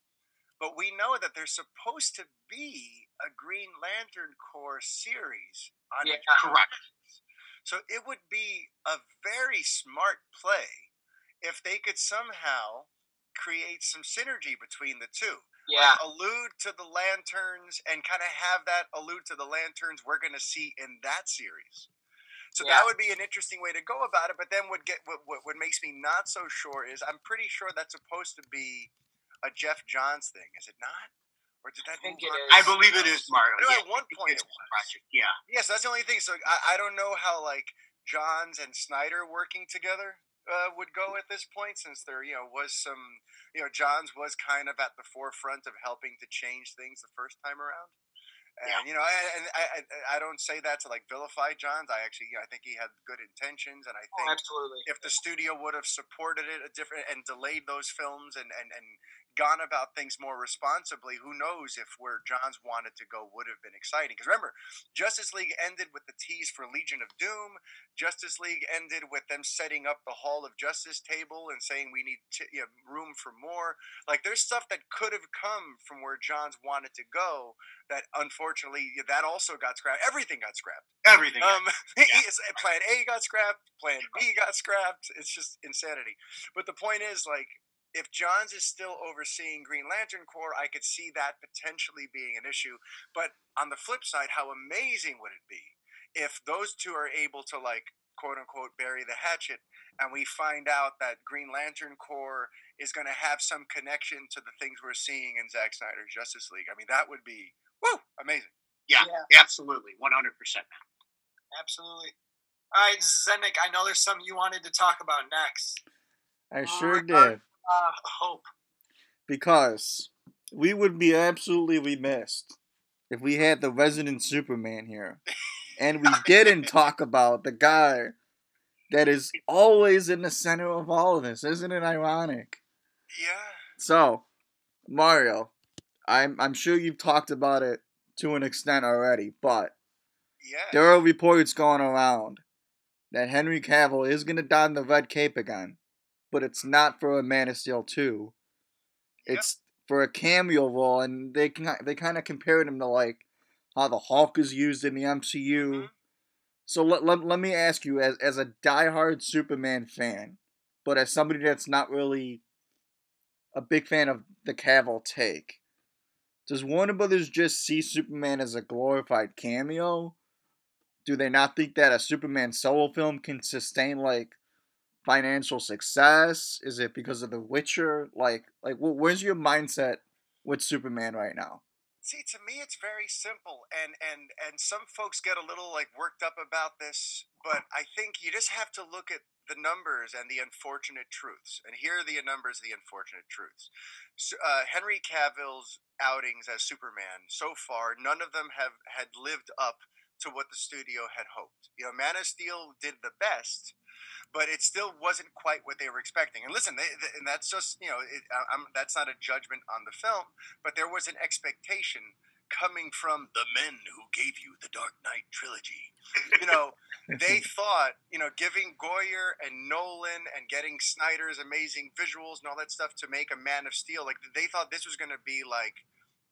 But we know that there's supposed to be a Green Lantern Corps series on Yeah, correct. Uh-huh. So it would be a very smart play if they could somehow create some synergy between the two yeah. allude to the lanterns and kind of have that allude to the lanterns we're going to see in that series. So Yeah. that would be an interesting way to go about it. But then what get what, what what makes me not so sure is I'm pretty sure that's supposed to be a Geoff Johns thing, is it not? Or did that think move it on is. I believe it something is else? Mario. I Yeah, at one point it was. project. Yeah. Yes, that's the only thing. So I, I don't know how like Johns and Snyder working together uh, would go at this point, since there you know was some you know Johns was kind of at the forefront of helping to change things the first time around. And Yeah. you know, and, and I, I I don't say that to like vilify Johns. I actually you know, I think he had good intentions, and I Oh, think absolutely. if the studio would have supported it a different and delayed those films and, and, and gone about things more responsibly, who knows if where Johns wanted to go would have been exciting. Because remember, Justice League ended with the tease for Legion of Doom. Justice League ended with them setting up the Hall of Justice table and saying we need t- you know, room for more. Like there's stuff that could have come from where Johns wanted to go that unfortunately that also got scrapped. Everything got scrapped. Everything. Um, he's- Plan A got scrapped. Plan B got scrapped. It's just insanity. But the point is, like, if Johns is still overseeing Green Lantern Corps, I could see that potentially being an issue. But on the flip side, how amazing would it be if those two are able to like quote unquote bury the hatchet and we find out that Green Lantern Corps is going to have some connection to the things we're seeing in Zack Snyder's Justice League. I mean, that would be woo amazing. Yeah, Yeah. absolutely, one hundred percent. Absolutely. All right, Zednik, I know there's something you wanted to talk about next. I sure my God. did. Uh, hope. Because we would be absolutely remiss if we had the resident Superman here. And we didn't talk about the guy that is always in the center of all of this. Isn't it ironic? Yeah. So, Mario, I'm I'm sure you've talked about it to an extent already, but Yeah. there are reports going around that Henry Cavill is gonna don the red cape again, but it's not for a Man of Steel two. Yep. It's for a cameo role, and they can they kind of compared him to like how the Hulk is used in the MCU. Mhm. So let, let, let me ask you, as as a diehard Superman fan, but as somebody that's not really a big fan of the Cavill take, does Warner Brothers just see Superman as a glorified cameo? Do they not think that a Superman solo film can sustain like financial success? Is it because of The Witcher? Like, like where's your mindset with Superman right now? See, to me, it's very simple, and and and some folks get a little like worked up about this, but I think you just have to look at the numbers and the unfortunate truths. And here are the numbers, the unfortunate truths. So, uh, Henry Cavill's outings as Superman so far, none of them have had lived up to what the studio had hoped. You know, Man of Steel did the best, but it still wasn't quite what they were expecting. And listen, they, they, and that's just you know, it, that's not a judgment on the film, but there was an expectation coming from the men who gave you the Dark Knight trilogy. You know, they thought, you know, giving Goyer and Nolan and getting Snyder's amazing visuals and all that stuff to make a Man of Steel, like they thought this was going to be like,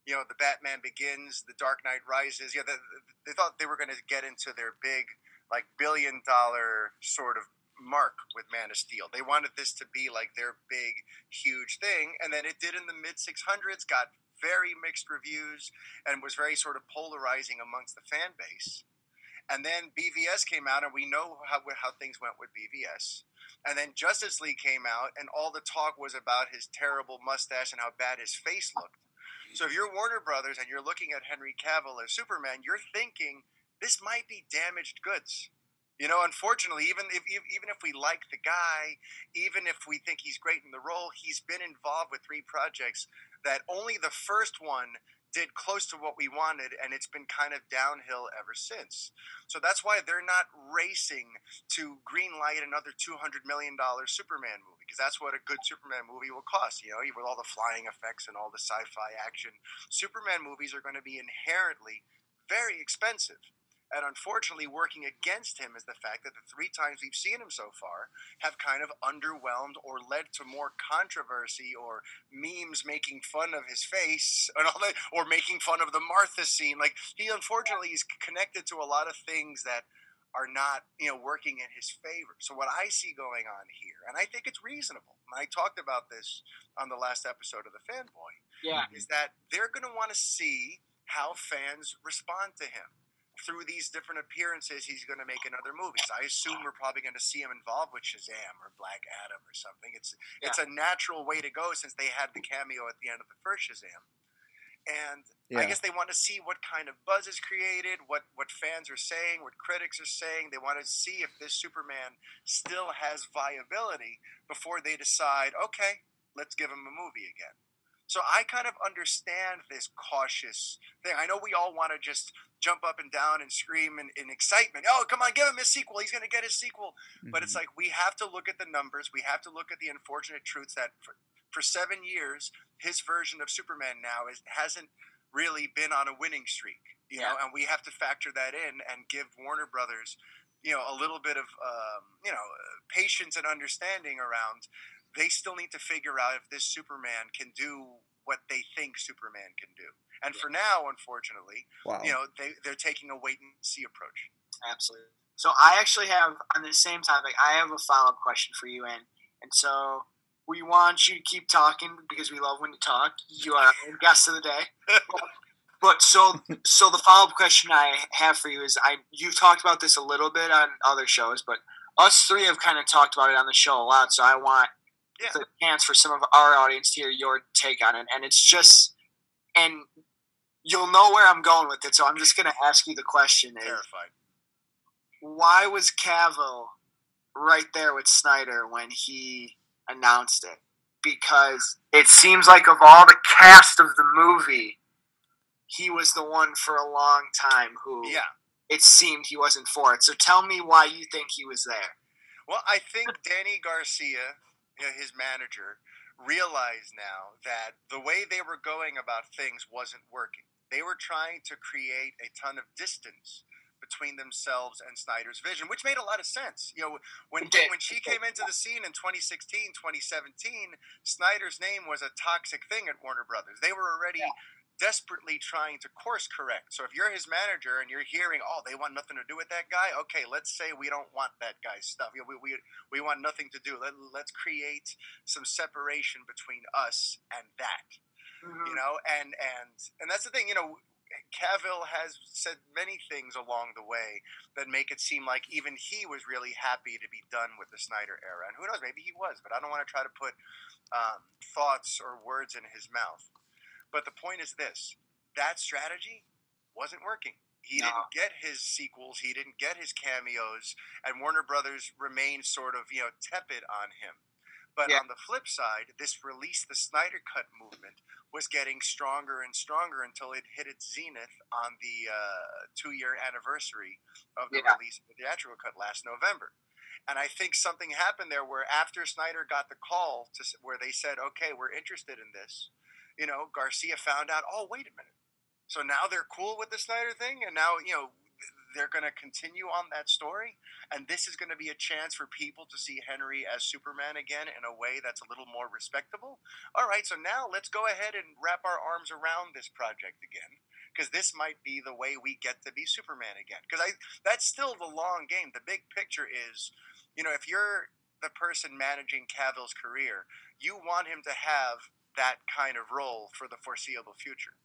you know, the Batman Begins, the Dark Knight Rises. Yeah, they, they thought they were going to get into their big, like, billion dollar sort of mark with Man of Steel. They wanted this to be like their big, huge thing, and then it did in the mid 600s, got very mixed reviews, and was very sort of polarizing amongst the fan base. And then BVS came out, and we know how, how things went with BVS. And then Justice League came out, and all the talk was about his terrible mustache and how bad his face looked. So if you're Warner Brothers and you're looking at Henry Cavill as Superman, you're thinking this might be damaged goods. You know, unfortunately, even if even if we like the guy, even if we think he's great in the role, he's been involved with three projects that only the first one did close to what we wanted, and it's been kind of downhill ever since. So that's why they're not racing to greenlight another two hundred million dollar Superman movie because that's what a good Superman movie will cost. You know, with all the flying effects and all the sci-fi action, Superman movies are going to be inherently very expensive. And unfortunately, working against him is the fact that the three times we've seen him so far have kind of underwhelmed or led to more controversy or memes making fun of his face and all that, or making fun of the Martha scene. Like he unfortunately is connected to a lot of things that are not, you know, working in his favor. So what I see going on here, and I think it's reasonable, and I talked about this on the last episode of the Fanboy, Yeah. is that they're going to want to see how fans respond to him through these different appearances he's going to make another movies i assume we're probably going to see him involved with shazam or black adam or something. It's it's a natural way to go since they had the cameo at the end of the first shazam. And Yeah. i guess they want to see what kind of buzz is created what what fans are saying what critics are saying. They want to see if this superman still has viability before they decide okay let's give him a movie again so I kind of understand this cautious thing. I know we all want to just jump up and down and scream in, in excitement. Oh, come on, give him his sequel. He's going to get his sequel. But it's like we have to look at the numbers. We have to look at the unfortunate truths that for, for seven years, his version of Superman now is, hasn't really been on a winning streak. You know, and we have to factor that in and give Warner Brothers, you know, a little bit of um, you know patience and understanding around they still need to figure out if this Superman can do what they think Superman can do. And for now, unfortunately, wow. you know, they, they're taking a wait and see approach. Absolutely. So I actually have on the same topic. I have a follow up question for you, and and so we want you to keep talking because we love when you talk. You are our guest of the day. But, but so so the follow up question I have for you is I you've talked about this a little bit on other shows, but us three have kind of talked about it on the show a lot. So I want Yeah. the chance for some of our audience to hear your take on it, and it's just and you'll know where I'm going with it. So I'm just gonna ask you the question: Is Terrified. why was Cavill right there with Snyder when he announced it? Because it seems like of all the cast of the movie, he was the one for a long time who Yeah. it seemed he wasn't for it. So tell me why you think he was there. Well, I think Dany Garcia, you know, his manager, realized now that the way they were going about things wasn't working. They were trying to create a ton of distance between themselves and Snyder's vision, which made a lot of sense. You know, when when she came into the scene in 2016, 2017, Snyder's name was a toxic thing at Warner Brothers. They were already desperately trying to course correct. So if you're his manager and you're hearing, oh, they want nothing to do with that guy, okay, let's say we don't want that guy's stuff. You know, we, we, we want nothing to do. Let, let's create some separation between us and that you know and and and that's the thing you know Cavill has said many things along the way that make it seem like even he was really happy to be done with the Snyder era and who knows maybe he was but I don't want to try to put um, thoughts or words in his mouth but the point is this that strategy wasn't working he No. didn't get his sequels he didn't get his cameos and Warner Brothers remained sort of you know tepid on him but Yeah. on the flip side, this release the Snyder Cut movement was getting stronger and stronger until it hit its zenith on the uh, two-year anniversary of the Yeah. release of the theatrical cut last November. And I think something happened there where after Snyder got the call to where they said, "Okay, we're interested in this," you know, Garcia found out, "Oh, wait a minute." So now they're cool with the Snyder thing, and now you know they're going to continue on that story and this is going to be a chance for people to see Henry as Superman again in a way that's a little more respectable. All right, so now let's go ahead and wrap our arms around this project again because this might be the way we get to be Superman again. Because I that's still the long game. The big picture is, you know, if you're the person managing Cavill's career, you want him to have that kind of role for the foreseeable future.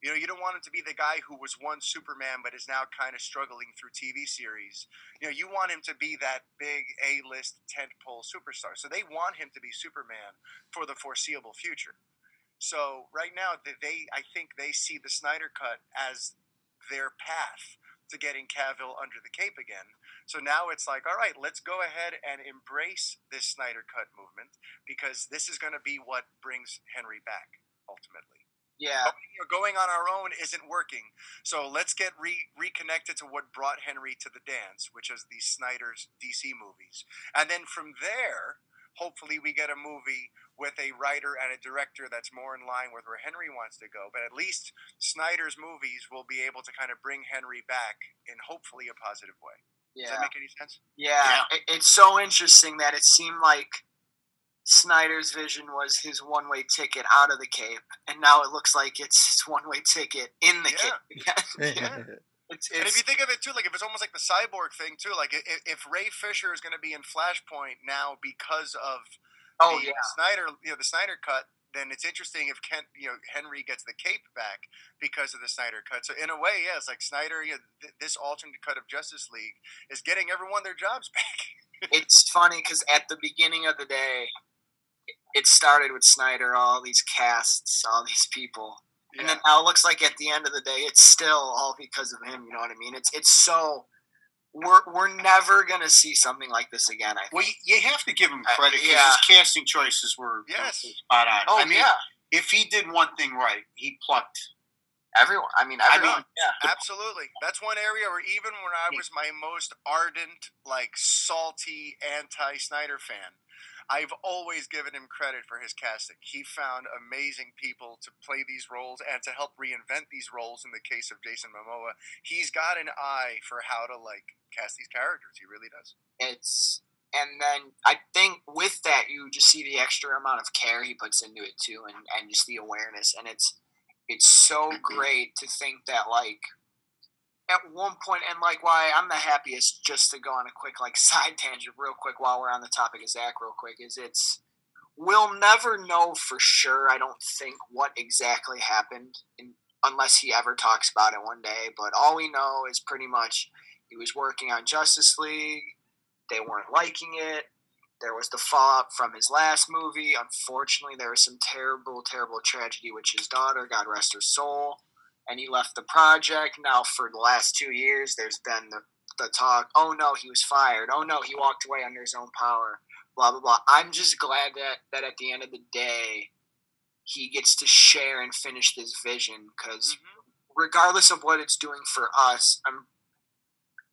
You know, you don't want him to be the guy who was once Superman but is now kind of struggling through TV series. You know, you want him to be that big A-list tentpole superstar. So they want him to be Superman for the foreseeable future. So right now, they I think they see the Snyder Cut as their path to getting Cavill under the cape again. So now it's like, all right, let's go ahead and embrace this Snyder Cut movement because this is going to be what brings Henry back ultimately Yeah, going on our own isn't working. So let's get re- reconnected to what brought Henry to the dance, which is the Snyder's DC movies. And then from there, hopefully we get a movie with a writer and a director that's more in line with where Henry wants to go. But at least Snyder's movies will be able to kind of bring Henry back in hopefully a positive way. Does yeah. that make any sense? Yeah, It, it's so interesting that it seemed like Snyder's vision was his one-way ticket out of the Cape, and now it looks like it's his one-way ticket in the Yeah. Cape. yeah. It's, And if you think of it too, like if it's almost like the cyborg thing too, like if, if Ray Fisher is going to be in Flashpoint now because of oh the yeah, Snyder, you know, the Snyder cut, then it's interesting if Kent, you know, Henry gets the cape back because of the Snyder cut. So in a way, yeah, it's like Snyder, you know, th- this alternate cut of Justice League is getting everyone their jobs back. it's funny because at the beginning of the day, it started with Snyder, all these casts, all these people, and Yeah. then now it looks like at the end of the day, it's still all because of him. You know what I mean? It's it's so we're we're never gonna see something like this again. I think. Well, Well, you, you have to give him Uh, credit because yeah. his casting choices were Yes. spot on. oh I mean, yeah, if he did one thing right, he plucked. everyone. I mean, I mean, yeah. Absolutely. That's one area where even when I was my most ardent, like salty anti Snyder fan, I've always given him credit for his casting. He found amazing people to play these roles and to help reinvent these roles in the case of Jason Momoa. He's got an eye for how to like cast these characters. He really does. it's and then I think with that you just see the extra amount of care he puts into it too, and and just the awareness, and it's it's so mm-hmm. great to think that like at one point and like why I'm the happiest just to go on a quick like side tangent real quick while we're on the topic of Zack real quick is it's we'll never know for sure. I don't think what exactly happened in, unless he ever talks about it one day. But all we know is pretty much he was working on Justice League. They weren't liking it. There was the fallout from his last movie. Unfortunately, there was some terrible, terrible tragedy which his daughter. God rest her soul. And he left the project. Now, for the last two years, there's been the, the talk oh no, he was fired. Oh no, he walked away under his own power. Blah, blah, blah. I'm just glad that, that at the end of the day, he gets to share and finish this vision because Mhm. regardless of what it's doing for us, I'm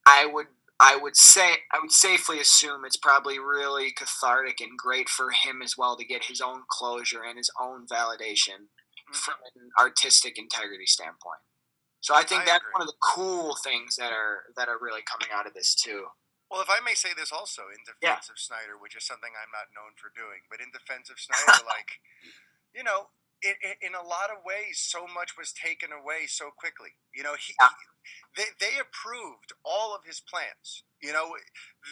I would I would say I would safely assume it's probably really cathartic and great for him as well to get his own closure and his own validation. From an artistic integrity standpoint. So I think I that's agree. one of the cool things that are that are really coming out of this too. Well, if I may say this also in defense Yeah. of Snyder, which is something I'm not known for doing, but in defense of Snyder, like, you know, in, in a lot of ways, so much was taken away so quickly. You know, he, Yeah. they, they approved all of his plans. You know,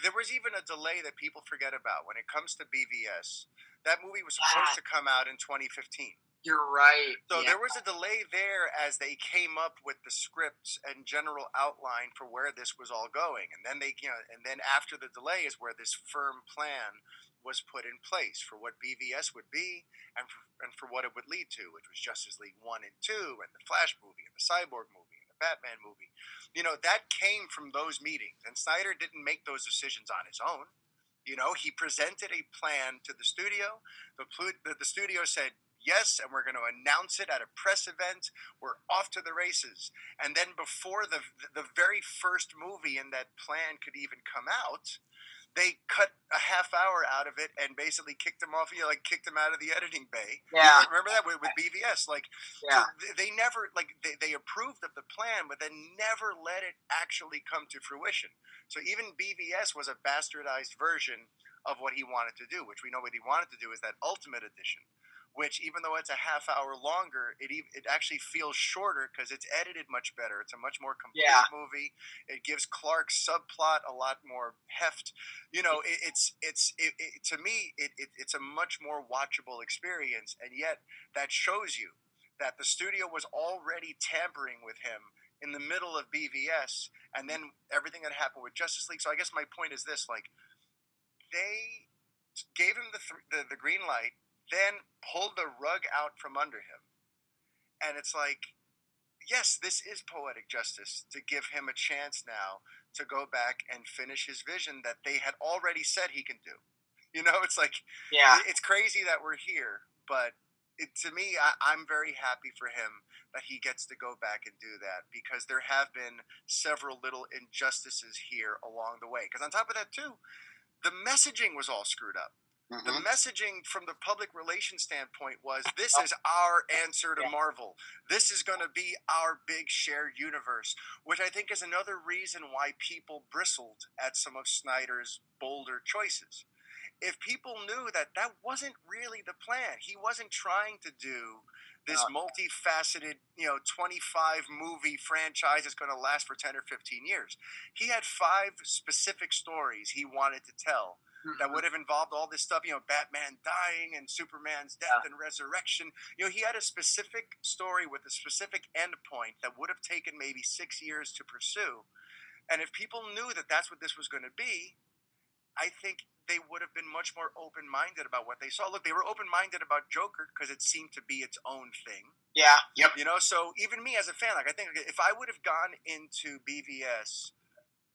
there was even a delay that people forget about when it comes to BVS. That movie was supposed Yeah. to come out in 2015. You're right. So yeah. there was a delay there as they came up with the scripts and general outline for where this was all going, and then they, you know, and then after the delay is where this firm plan was put in place for what BVS would be and for, and for what it would lead to, which was Justice League one and two, and the Flash movie, and the Cyborg movie, and the Batman movie. You know that came from those meetings, and Snyder didn't make those decisions on his own. You know, he presented a plan to the studio. The, the, the studio said, yes, and we're going to announce it at a press event. We're off to the races. And then before the, the very first movie in that plan could even come out, they cut a half hour out of it and basically kicked him off, you know, like kicked him out of the editing bay. You Yeah. Remember that with, with BVS? Like, yeah. so they never like they, they approved of the plan, but then never let it actually come to fruition. So even BVS was a bastardized version of what he wanted to do, which we know what he wanted to do is that Ultimate Edition, which even though it's a half hour longer, it it actually feels shorter because it's edited much better. It's a much more complete Yeah. movie. It gives Clark's subplot a lot more heft. You know, it, it's it's it, it, to me it, it it's a much more watchable experience, and yet that shows you that the studio was already tampering with him in the middle of BVS, and then everything that happened with Justice League. So I guess my point is this: like they gave him the th- the, the green light, then pulled the rug out from under him, and it's like. Yes, this is poetic justice to give him a chance now to go back and finish his vision that they had already said he can do. You know, it's like Yeah. it's crazy that we're here, but it, to me, I, I'm very happy for him that he gets to go back and do that because there have been several little injustices here along the way. Because on top of that, too, the messaging was all screwed up. The Mhm. messaging from the public relations standpoint was this is our answer to. Marvel. This is going to be our big shared universe, which I think is another reason why people bristled at some of Snyder's bolder choices. If people knew that that wasn't really the plan, he wasn't trying to do this multifaceted, you know, 25 movie franchise that's going to last for 10 or 15 years. He had five specific stories he wanted to tell that uh-huh. would have involved all this stuff, you know, Batman dying and Superman's death and resurrection. You know, he had a specific story with a specific endpoint that would have taken maybe six years to pursue. And if people knew that that's what this was going to be, I think they would have been much more open minded about what they saw. Look, they were open minded about Joker because it seemed to be its own thing. Yeah. Yep. You know, so even me as a fan, like I think if I would have gone into BVS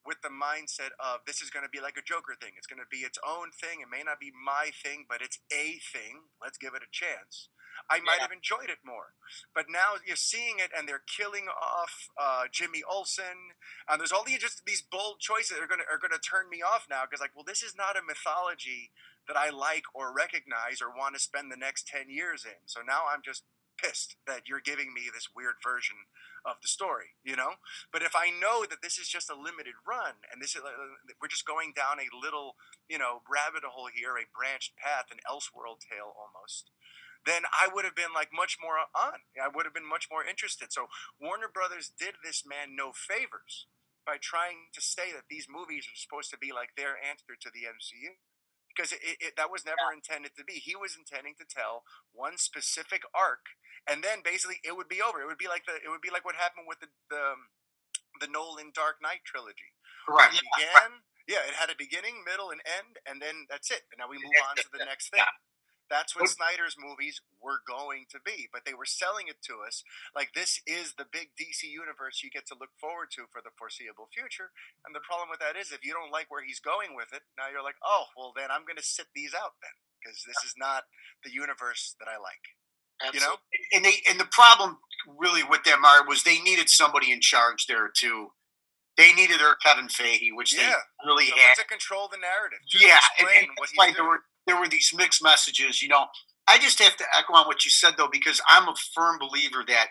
with the mindset of this is going to be like a Joker thing, it's going to be its own thing. It may not be my thing, but it's a thing. Let's give it a chance. I might Yeah. have enjoyed it more. But now you're seeing it, and they're killing off uh, Jimmy Olsen, and there's all these just these bold choices that are going to are going to turn me off now because like, well, this is not a mythology that I like or recognize or want to spend the next ten years in. So now I'm just pissed that you're giving me this weird version of the story, you know? But if I know that this is just a limited run and this is uh, we're just going down a little, you know, rabbit hole here, a branched path, an elseworld tale almost, then I would have been like much more on. I would have been much more interested. So Warner Brothers did this man no favors by trying to say that these movies are supposed to be like their answer to the MCU. Because it, it, that was never intended to be. He was intending to tell one specific arc, and then basically it would be over. It would be like the it would be like what happened with the the, um, the Nolan Dark Knight trilogy. Correct. It began, yeah, it had a beginning, middle, and end, and then that's it. And now we move on to the next thing. That's what Snyder's movies were going to be, but they were selling it to us like this is the big DC universe you get to look forward to for the foreseeable future. And the problem with that is if you don't like where he's going with it, now you're like, oh, well, then I'm going to sit these out then because this is not the universe that I like. You know? and they and the problem really with them are was they needed somebody in charge there too. They needed their Kevin Feige, which Yeah. they really Someone had. to control the narrative. Yeah, and, and what he's why doing. there were there were these mixed messages. You know, I just have to echo on what you said though, because I'm a firm believer that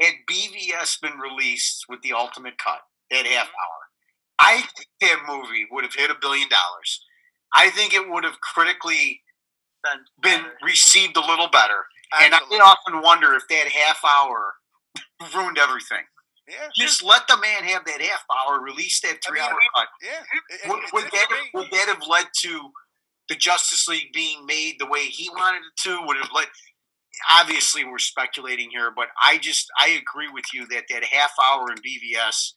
had BVS been released with the ultimate cut, that half Mhm. hour, I think that movie would have hit a billion dollars. I think it would have critically been received a little better. And I often wonder if that half hour ruined everything. yeah, Just let the man have that half hour, release that I three mean, hour cut. yeah. It- it- Would, it would, that have, would that have led to the Justice League being made the way he wanted it to? Would have led? Obviously, we're speculating here, but I just I agree with you that that half hour in BVS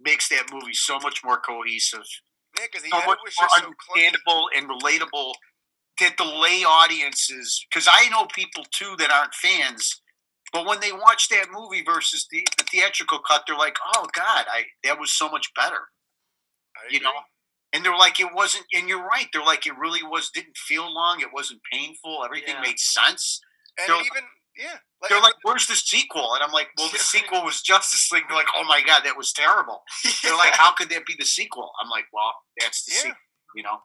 makes that movie so much more cohesive, Yeah, because so much was more just so clunky. understandable and relatable. That the lay audiences, because I know people too that aren't fans, but when they watch that movie versus the, the theatrical cut, they're like, "Oh God, I that was so much better." You know. And they're like it wasn't and you're right they're like it really was didn't feel long it wasn't painful everything Yeah. made sense. And they're- even yeah, they're like where's the sequel? And i'm like well the sequel was justice league. They're like oh my god that was terrible. They're like how could that be the sequel? I'm like well that's the Yeah. sequel you know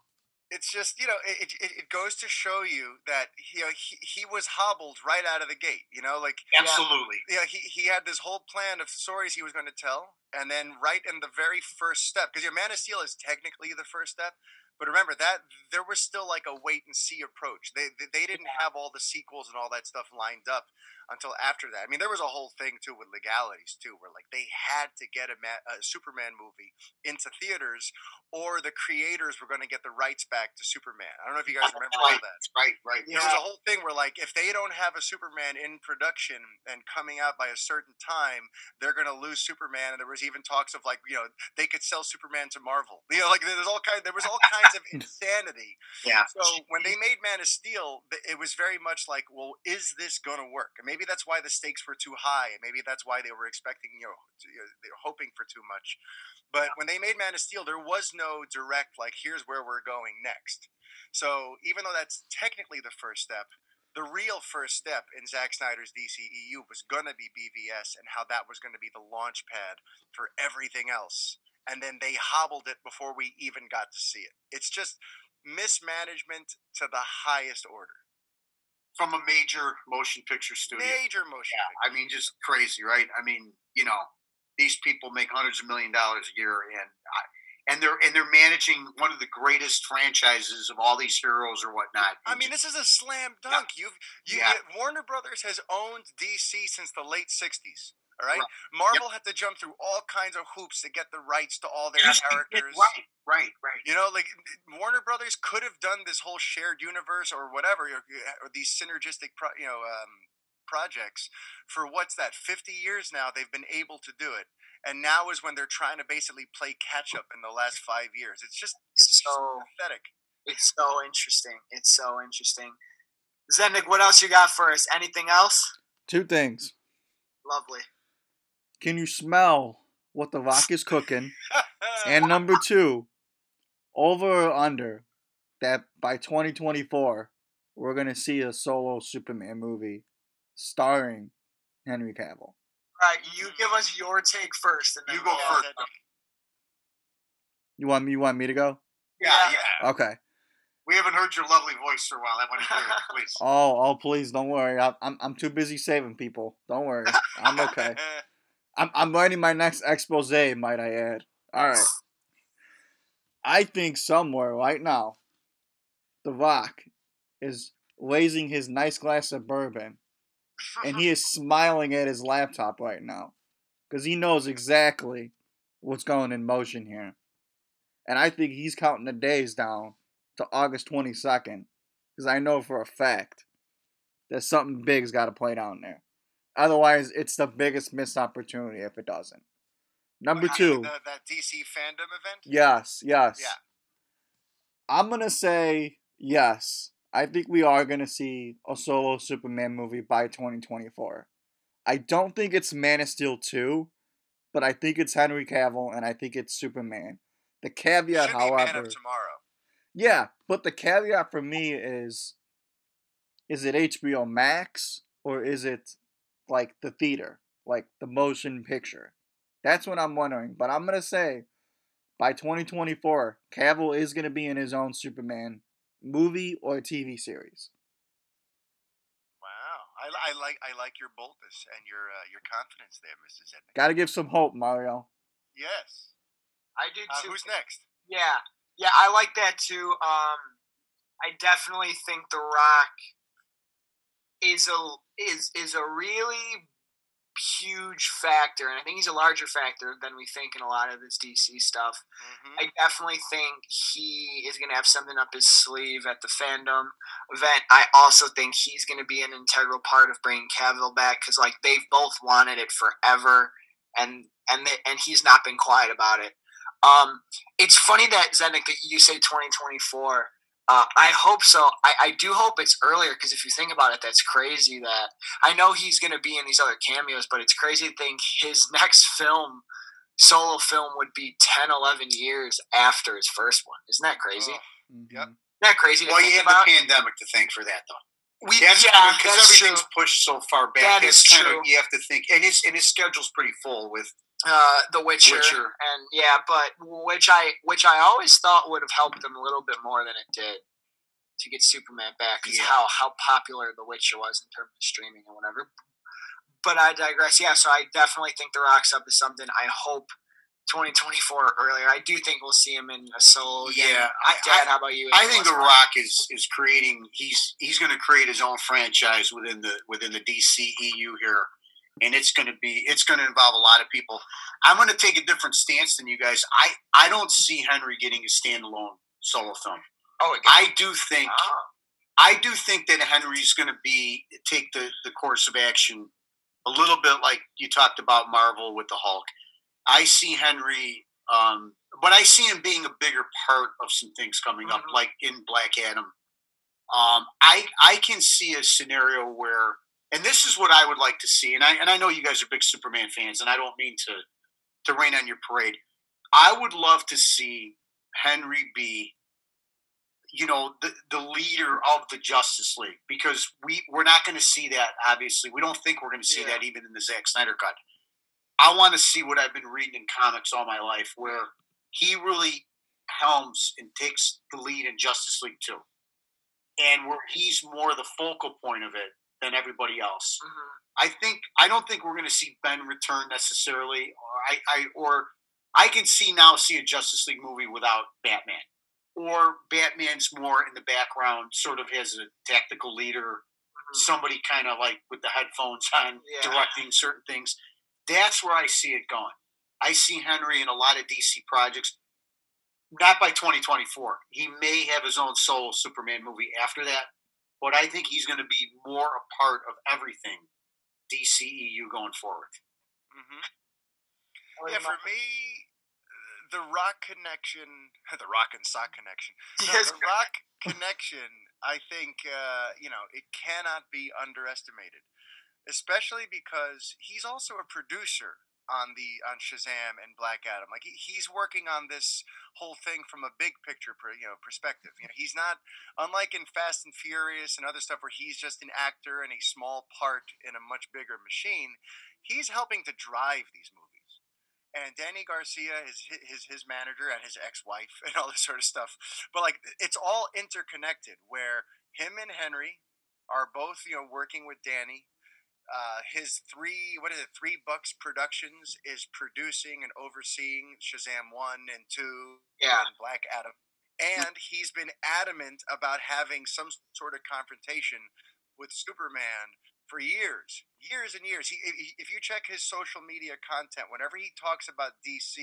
it's just you know it, it, it goes to show you that you uh, know he, he was hobbled right out of the gate you know like absolutely. you know, he, he had this whole plan of stories he was going to tell and then right in the very first step because your man of steel is technically the first step but remember that there was still like a wait and see approach. They they, they didn't have all the sequels and all that stuff lined up until after that i mean there was a whole thing too with legalities too where like they had to get a, Ma- a superman movie into theaters or the creators were going to get the rights back to superman i don't know if you guys remember all that right right there was a whole thing where like if they don't have a Superman in production and coming out by a certain time, they're gonna lose Superman. And there was even talks of like you know they could sell Superman to Marvel. You know, like there's all kind there was all kinds of insanity. yeah So when they made Man of Steel, it was very much like, well, is this gonna work? And maybe that's why the stakes were too high. Maybe that's why they were expecting you know to- you know, they were hoping for too much. But when they made Man of Steel, there was no direct like here's where we're going next. So even though that's technically the first step, the real first step in Zack Snyder's DCEU was going to be BVS and how that was going to be the launch pad for everything else. And then they hobbled it before we even got to see it. It's just mismanagement to the highest order. From a major motion picture studio Major motion. yeah i mean just crazy right i mean you know these people make hundreds of million dollars a year and I, and they're and they're managing one of the greatest franchises of all these heroes or whatnot. I mean, this is a slam dunk. You've you, Yeah. you- Warner Brothers has owned DC since the late '60s. All right, Right. Marvel had to jump through all kinds of hoops to get the rights to all their just characters. right, right, right. You know, like Warner Brothers could have done this whole shared universe or whatever, or, or these synergistic, pro, you know, um, projects for what's that? Fifty years now, they've been able to do it, and now is when they're trying to basically play catch up in the last five years. It's just, it's just So pathetic. it's so interesting. It's so interesting. Zendik, what else you got for us? Anything else? Two things. Lovely. Can you smell what the rock is cooking? And number two, over or under that by 2024, we're going to see a solo Superman movie starring Henry Cavill. All right, you give us your take first, and then You go we'll- first. You want me? You want me to go? Yeah, Yeah. yeah. Okay. We haven't heard your lovely voice for a while. I want to hear it, please. Oh, oh, please don't worry. I, I'm I'm too busy saving people. Don't worry. I'm okay. I'm I'm writing my next expose. Might I add? All right. I think somewhere right now, The Rock is raising his nice glass of bourbon, and he is smiling at his laptop right now, because he knows exactly what's going in motion here, and I think he's counting the days down to August 22nd because I know for a fact that something big's got to play down there. Otherwise, it's the biggest missed opportunity if it doesn't. Number What, you mean two, the, that DC fandom event. yes, yes. Yeah. I'm gonna say yes. I think we are gonna see a solo Superman movie by 2024. I don't think it's Man of Steel 2, but I think it's Henry Cavill and I think it's Superman. The caveat, Should be Man however, yeah, but the caveat for me is is it HBO Max or is it like the theater, like the motion picture? That's what I'm wondering. But I'm going to say by 2024, Cavill is going to be in his own Superman movie or TV series. Wow, I, I like I like your boldness and your uh, your confidence there, Mr. Zednik. Got to give some hope, Mario. Yes. I do Uh, too. who's next? Yeah, yeah, I like that too. Um, I definitely think The Rock is a is is a really huge factor, and I think he's a larger factor than we think in a lot of this DC stuff. hmm I definitely think he is going to have something up his sleeve at the fandom event. I also think he's going to be an integral part of bringing Cavill back because, like, they've both wanted it forever, and and they, and he's not been quiet about it. Um, it's funny that Zednik that you say 2024. Uh, I hope so. I, I do hope it's earlier because if you think about it, that's crazy. That I know he's going to be in these other cameos, but it's crazy to think his next film solo film would be 10 11 years after his first one isn't that crazy Oh, Mhm. Yep. isn't that crazy to Well, you have about the pandemic to thank for that, though. we, That's yeah because everything's true pushed so far back. That's true. of you have to think, and his and his schedule's pretty full with uh, the Witcher, Witcher. and yeah but which I which I always thought would have helped him a little bit more than it did to get Superman back because Yeah. how how popular The Witcher was in terms of streaming and whatever but I digress yeah so I definitely think The Rock's up to something I hope 2024 earlier I do think we'll see him in a solo again. yeah. I, Dad, I, how about you? I think The Rock is is creating. He's he's going to create his own franchise within the within the DCEU here, and it's going to be it's going to involve a lot of people. I'm going to take a different stance than you guys. I I don't see Henry getting a standalone solo film. Oh, again. I do think Ah. I do think that Henry's going to be take the the course of action a little bit like you talked about Marvel with the Hulk. I see Henry, um, but I see him being a bigger part of some things coming up, Mhm. like in Black Adam. Um, I I can see a scenario where, and this is what I would like to see, and I and I know you guys are big Superman fans, and I don't mean to to rain on your parade. I would love to see Henry be you know the, the leader of the Justice League because we we're not going to see that obviously we don't think we're going to see Yeah. that even in the Zack Snyder cut. I want to see what I've been reading in comics all my life where he really helms and takes the lead in Justice League 2 and where he's more the focal point of it than everybody else. Mhm. I think I don't think we're going to see Ben return necessarily, or I, I or I can see now see a Justice League movie without Batman, or Batman's more in the background, sort of as a tactical leader, somebody kind of like with the headphones on, Yeah. directing certain things. That's where I see it going. I see Henry in a lot of DC projects. Not by 2024. He may have his own solo Superman movie after that, but I think he's going to be more a part of everything DCEU going forward. hmm Yeah, for me, the Rock connection, the Rock and Sock connection, no, Yes. the Rock connection, I think uh, you know it cannot be underestimated, especially because he's also a producer on the on Shazam and Black Adam. Like he, he's working on this whole thing from a big picture, you know, perspective. You know, he's not unlike in Fast and Furious and other stuff where he's just an actor and a small part in a much bigger machine. He's helping to drive these movies and Dany Garcia is his his manager and his ex wife and all this sort of stuff. But like it's all interconnected. Where him and Henry are both you know working with Dany. Uh, his three what is it? Three Bucks Productions is producing and overseeing Shazam one and two Yeah. and Black Adam. And he's been adamant about having some sort of confrontation with Superman for years, years and years. He, he, if you check his social media content, whenever he talks about DC,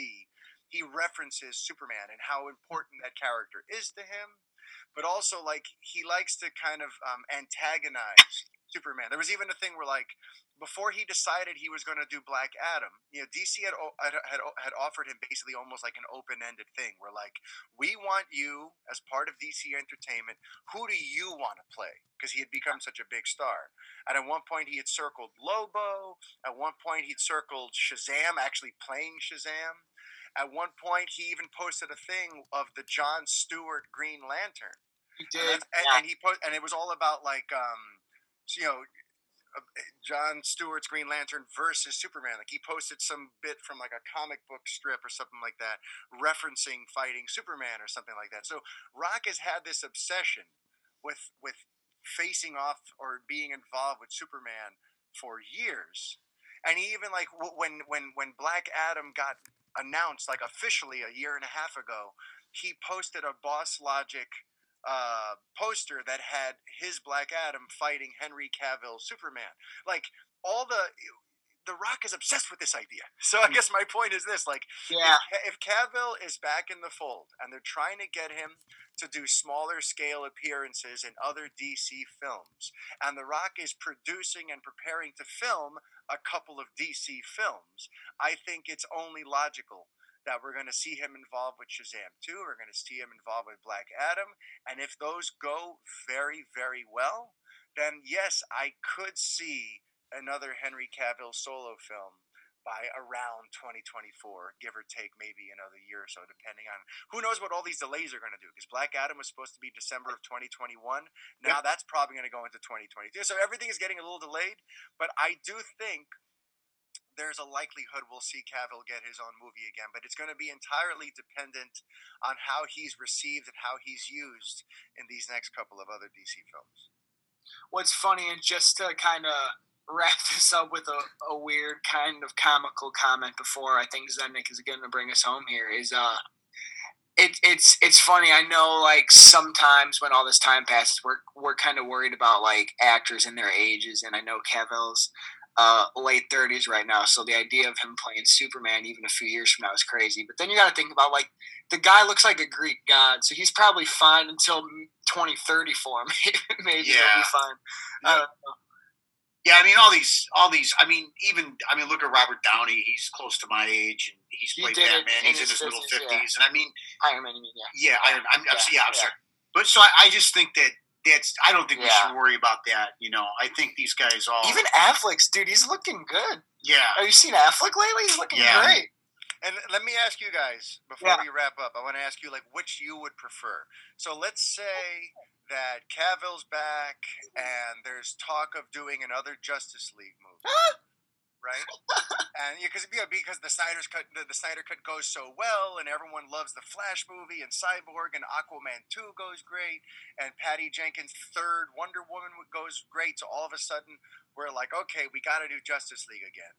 he references Superman and how important that character is to him. but also like he likes to kind of um, antagonize Superman. There was even a thing where like before he decided he was going to do Black Adam, you know, DC had, had had offered him basically almost like an open-ended thing where like we want you as part of DC Entertainment. Who do you want to play? Because he had become such a big star. And at one point he had circled Lobo. At one point he'd circled Shazam, actually playing Shazam. At one point he even posted a thing of the John Stewart Green Lantern. He And, did. and, yeah. and he put and it was all about like um you know uh, John Stewart's Green Lantern versus Superman. Like he posted some bit from like a comic book strip or something like that, referencing fighting Superman or something like that. So Rock has had this obsession with with facing off or being involved with Superman for years. And he even like when when when Black Adam got announced like officially a year and a half ago, he posted a Boss Logic uh, poster that had his Black Adam fighting Henry Cavill Superman. Like all the the Rock is obsessed with this idea. So I guess my point is this: like yeah. if, if Cavill is back in the fold and they're trying to get him to do smaller scale appearances in other DC films, and The Rock is producing and preparing to film a couple of DC films, I think it's only logical that we're going to see him involved with Shazam 2, we're going to see him involved with Black Adam, and if those go very, very well, then yes, I could see another Henry Cavill solo film by around 2024, give or take maybe another year or so, depending on who knows what all these delays are going to do. Because Black Adam was supposed to be December of 2021. Now that's probably going to go into 2022. So everything is getting a little delayed. But I do think there's a likelihood we'll see Cavill get his own movie again. But it's going to be entirely dependent on how he's received and how he's used in these next couple of other DC films. What's funny, and just to kind of wrap this up with a, a weird kind of comical comment before I think Zednik is going to bring us home here is uh it, it's it's funny. I know like sometimes when all this time passes, we're we're kind of worried about like actors and their ages, and I know Cavill's uh, late thirties right now, so the idea of him playing Superman even a few years from now is crazy. But then you got to think about like the guy looks like a Greek god, so he's probably fine until twenty thirty for him. Maybe he'll Yeah. be fine. Know. Yeah, I mean all these, all these. I mean, even I mean, look at Robert Downey. He's close to my age, and he's played it Batman. He's in his his middle 50s, yeah. and I mean, Iron Man, you mean, yeah. yeah, I, I'm, I'm, Yeah, yeah, I'm yeah. sorry, but so I, I just think that that's. I don't think we should worry about that. You know, I think these guys all. Even Affleck's, dude, he's looking good. yeah, Have you seen Affleck lately? He's looking Yeah. great. And let me ask you guys before Yeah. we wrap up. I want to ask you like which you would prefer. So let's say that Cavill's back and there's talk of doing another Justice League movie, right? And because yeah, because the Snyder's cut the, the Snyder cut goes so well and everyone loves the Flash movie and Cyborg and Aquaman 2 goes great and Patty Jenkins' third Wonder Woman goes great. So all of a sudden we're like, okay, we got to do Justice League again.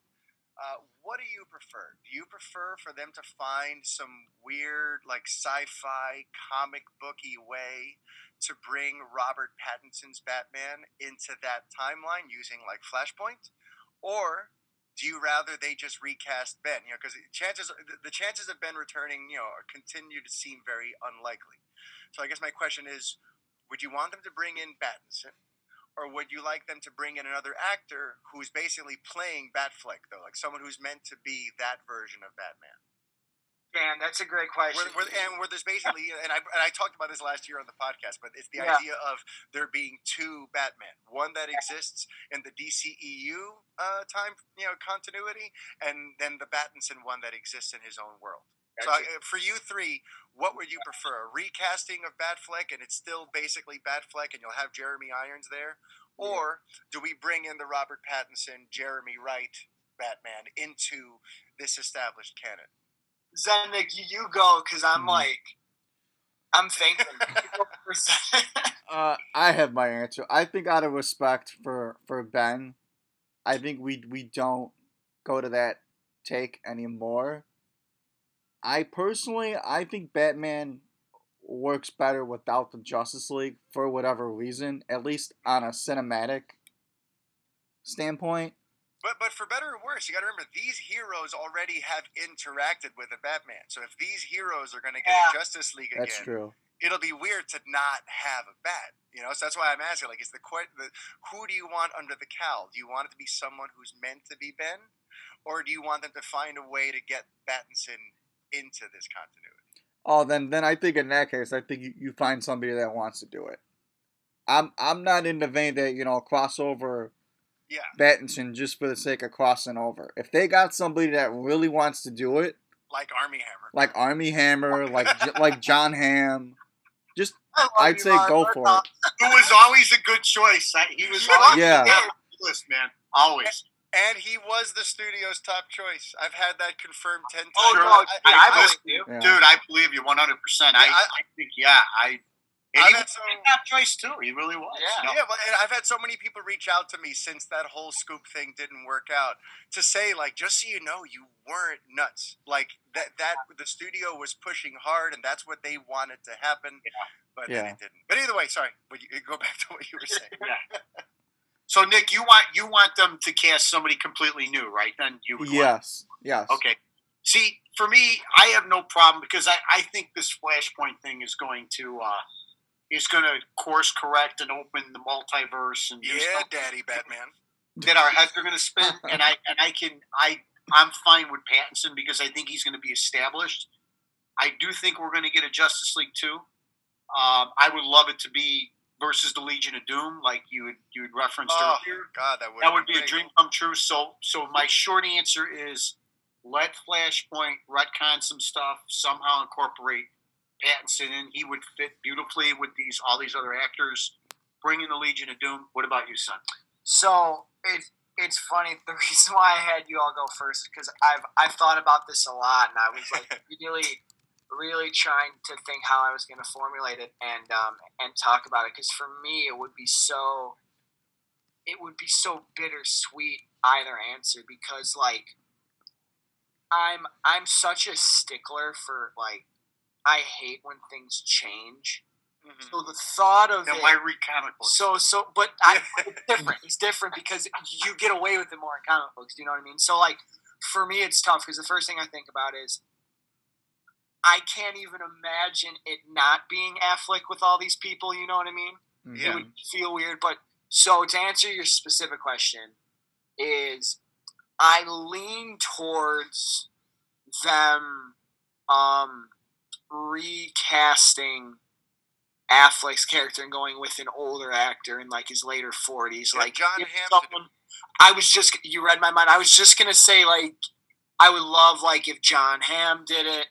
Uh, what do you prefer? Do you prefer for them to find some weird, like sci-fi comic booky way to bring Robert Pattinson's Batman into that timeline using like Flashpoint, or do you rather they just recast Ben? You know, because chances the- chances of Ben returning, you know, continue to seem very unlikely. So I guess my question is, would you want them to bring in Pattinson? Or would you like them to bring in another actor who's basically playing Batfleck, though, like someone who's meant to be that version of Batman? Dan, that's a great question. Where, where, and where there's basically, and I, and I talked about this last year on the podcast, but it's the Yeah. idea of there being two Batman, one that exists in the DCEU uh, time, you know, continuity, and then the Battinson one that exists in his own world. So uh, for you three, what would you prefer? A recasting of Batfleck, and it's still basically Batfleck, and you'll have Jeremy Irons there, or do we bring in the Robert Pattinson, Jeremy Wright Batman into this established canon? Zednik, you, go because I'm Mhm. like, I'm thinking. You go first. Uh, I have my answer. I think out of respect for for Ben, I think we we don't go to that take anymore. I personally, I think Batman works better without the Justice League for whatever reason, at least on a cinematic standpoint. But but for better or worse, you got to remember these heroes already have interacted with a Batman. So if these heroes are going to get Yeah. a Justice League again, That's true. it'll be weird to not have a bat. You know, so that's why I'm asking. Like, is the, que- the who do you want under the cowl? Do you want it to be someone who's meant to be Ben, or do you want them to find a way to get Battinson into this continuity? Oh, then then I think in that case, I think you, you find somebody that wants to do it. I'm I'm not in the vein that you know crossover Yeah. Battinson just for the sake of crossing over. If they got somebody that really wants to do it, Like Armie Hammer. like Armie Hammer, like like John Hamm, just I love I'd you, say Mark. go We're for it. not- Who was always a good choice. He was always Yeah. list, man. Always. And he was the studio's top choice. I've had that confirmed ten oh, times. Oh no, I, yeah, I, I- believe you. Yeah. Dude, I believe you 100%. I, I- I think, yeah, I. And I've he had so- a top choice, too. He really was. Yeah. you know? Yeah, but and I've had so many people reach out to me since that whole scoop thing didn't work out to say like, just so you know, you weren't nuts. Like that that the studio was pushing hard, and that's what they wanted to happen. Yeah. But then it didn't. But either way, sorry. But you, go back to what you were saying. yeah. So, Nick, you want you want them to cast somebody completely new, right? Then you would want- yes, yes. Okay. See, for me, I have no problem because I, I think this Flashpoint thing is going to uh, is going to course correct and open the multiverse and Yeah, Daddy Batman. that our heads are going to spin. and I and I can I I'm fine with Pattinson because I think he's going to be established. I do think we're going to get a Justice League two. Um, I would love it to be versus the Legion of Doom, like you had you had referenced Oh, earlier. God, that would That would be a dream come true. So, so my short answer is let Flashpoint retcon some stuff, somehow incorporate Pattinson in. He would fit beautifully with these all these other actors. Bring in the Legion of Doom. What about you, son? So it it's funny. The reason why I had you all go first is because I've I've thought about this a lot, and I was like really, really trying to think how I was going to formulate it and um and talk about it. Because for me, it would be so, it would be so bittersweet either answer because like, I'm I'm such a stickler for like, I hate when things change. Mhm. So the thought of Then it, why read comic books? so so, but I, it's different. It's different because you get away with it more in comic books. Do you know what I mean? So like for me, it's tough because the first thing I think about is I can't even imagine it not being Affleck with all these people. You know what I mean? Yeah. It would feel weird. But so to answer your specific question, is I lean towards them um, recasting Affleck's character and going with an older actor in like his later forties, Yeah, like John Hamm to do someone- I was just you read my mind. I was just gonna say like I would love like if John Hamm did it,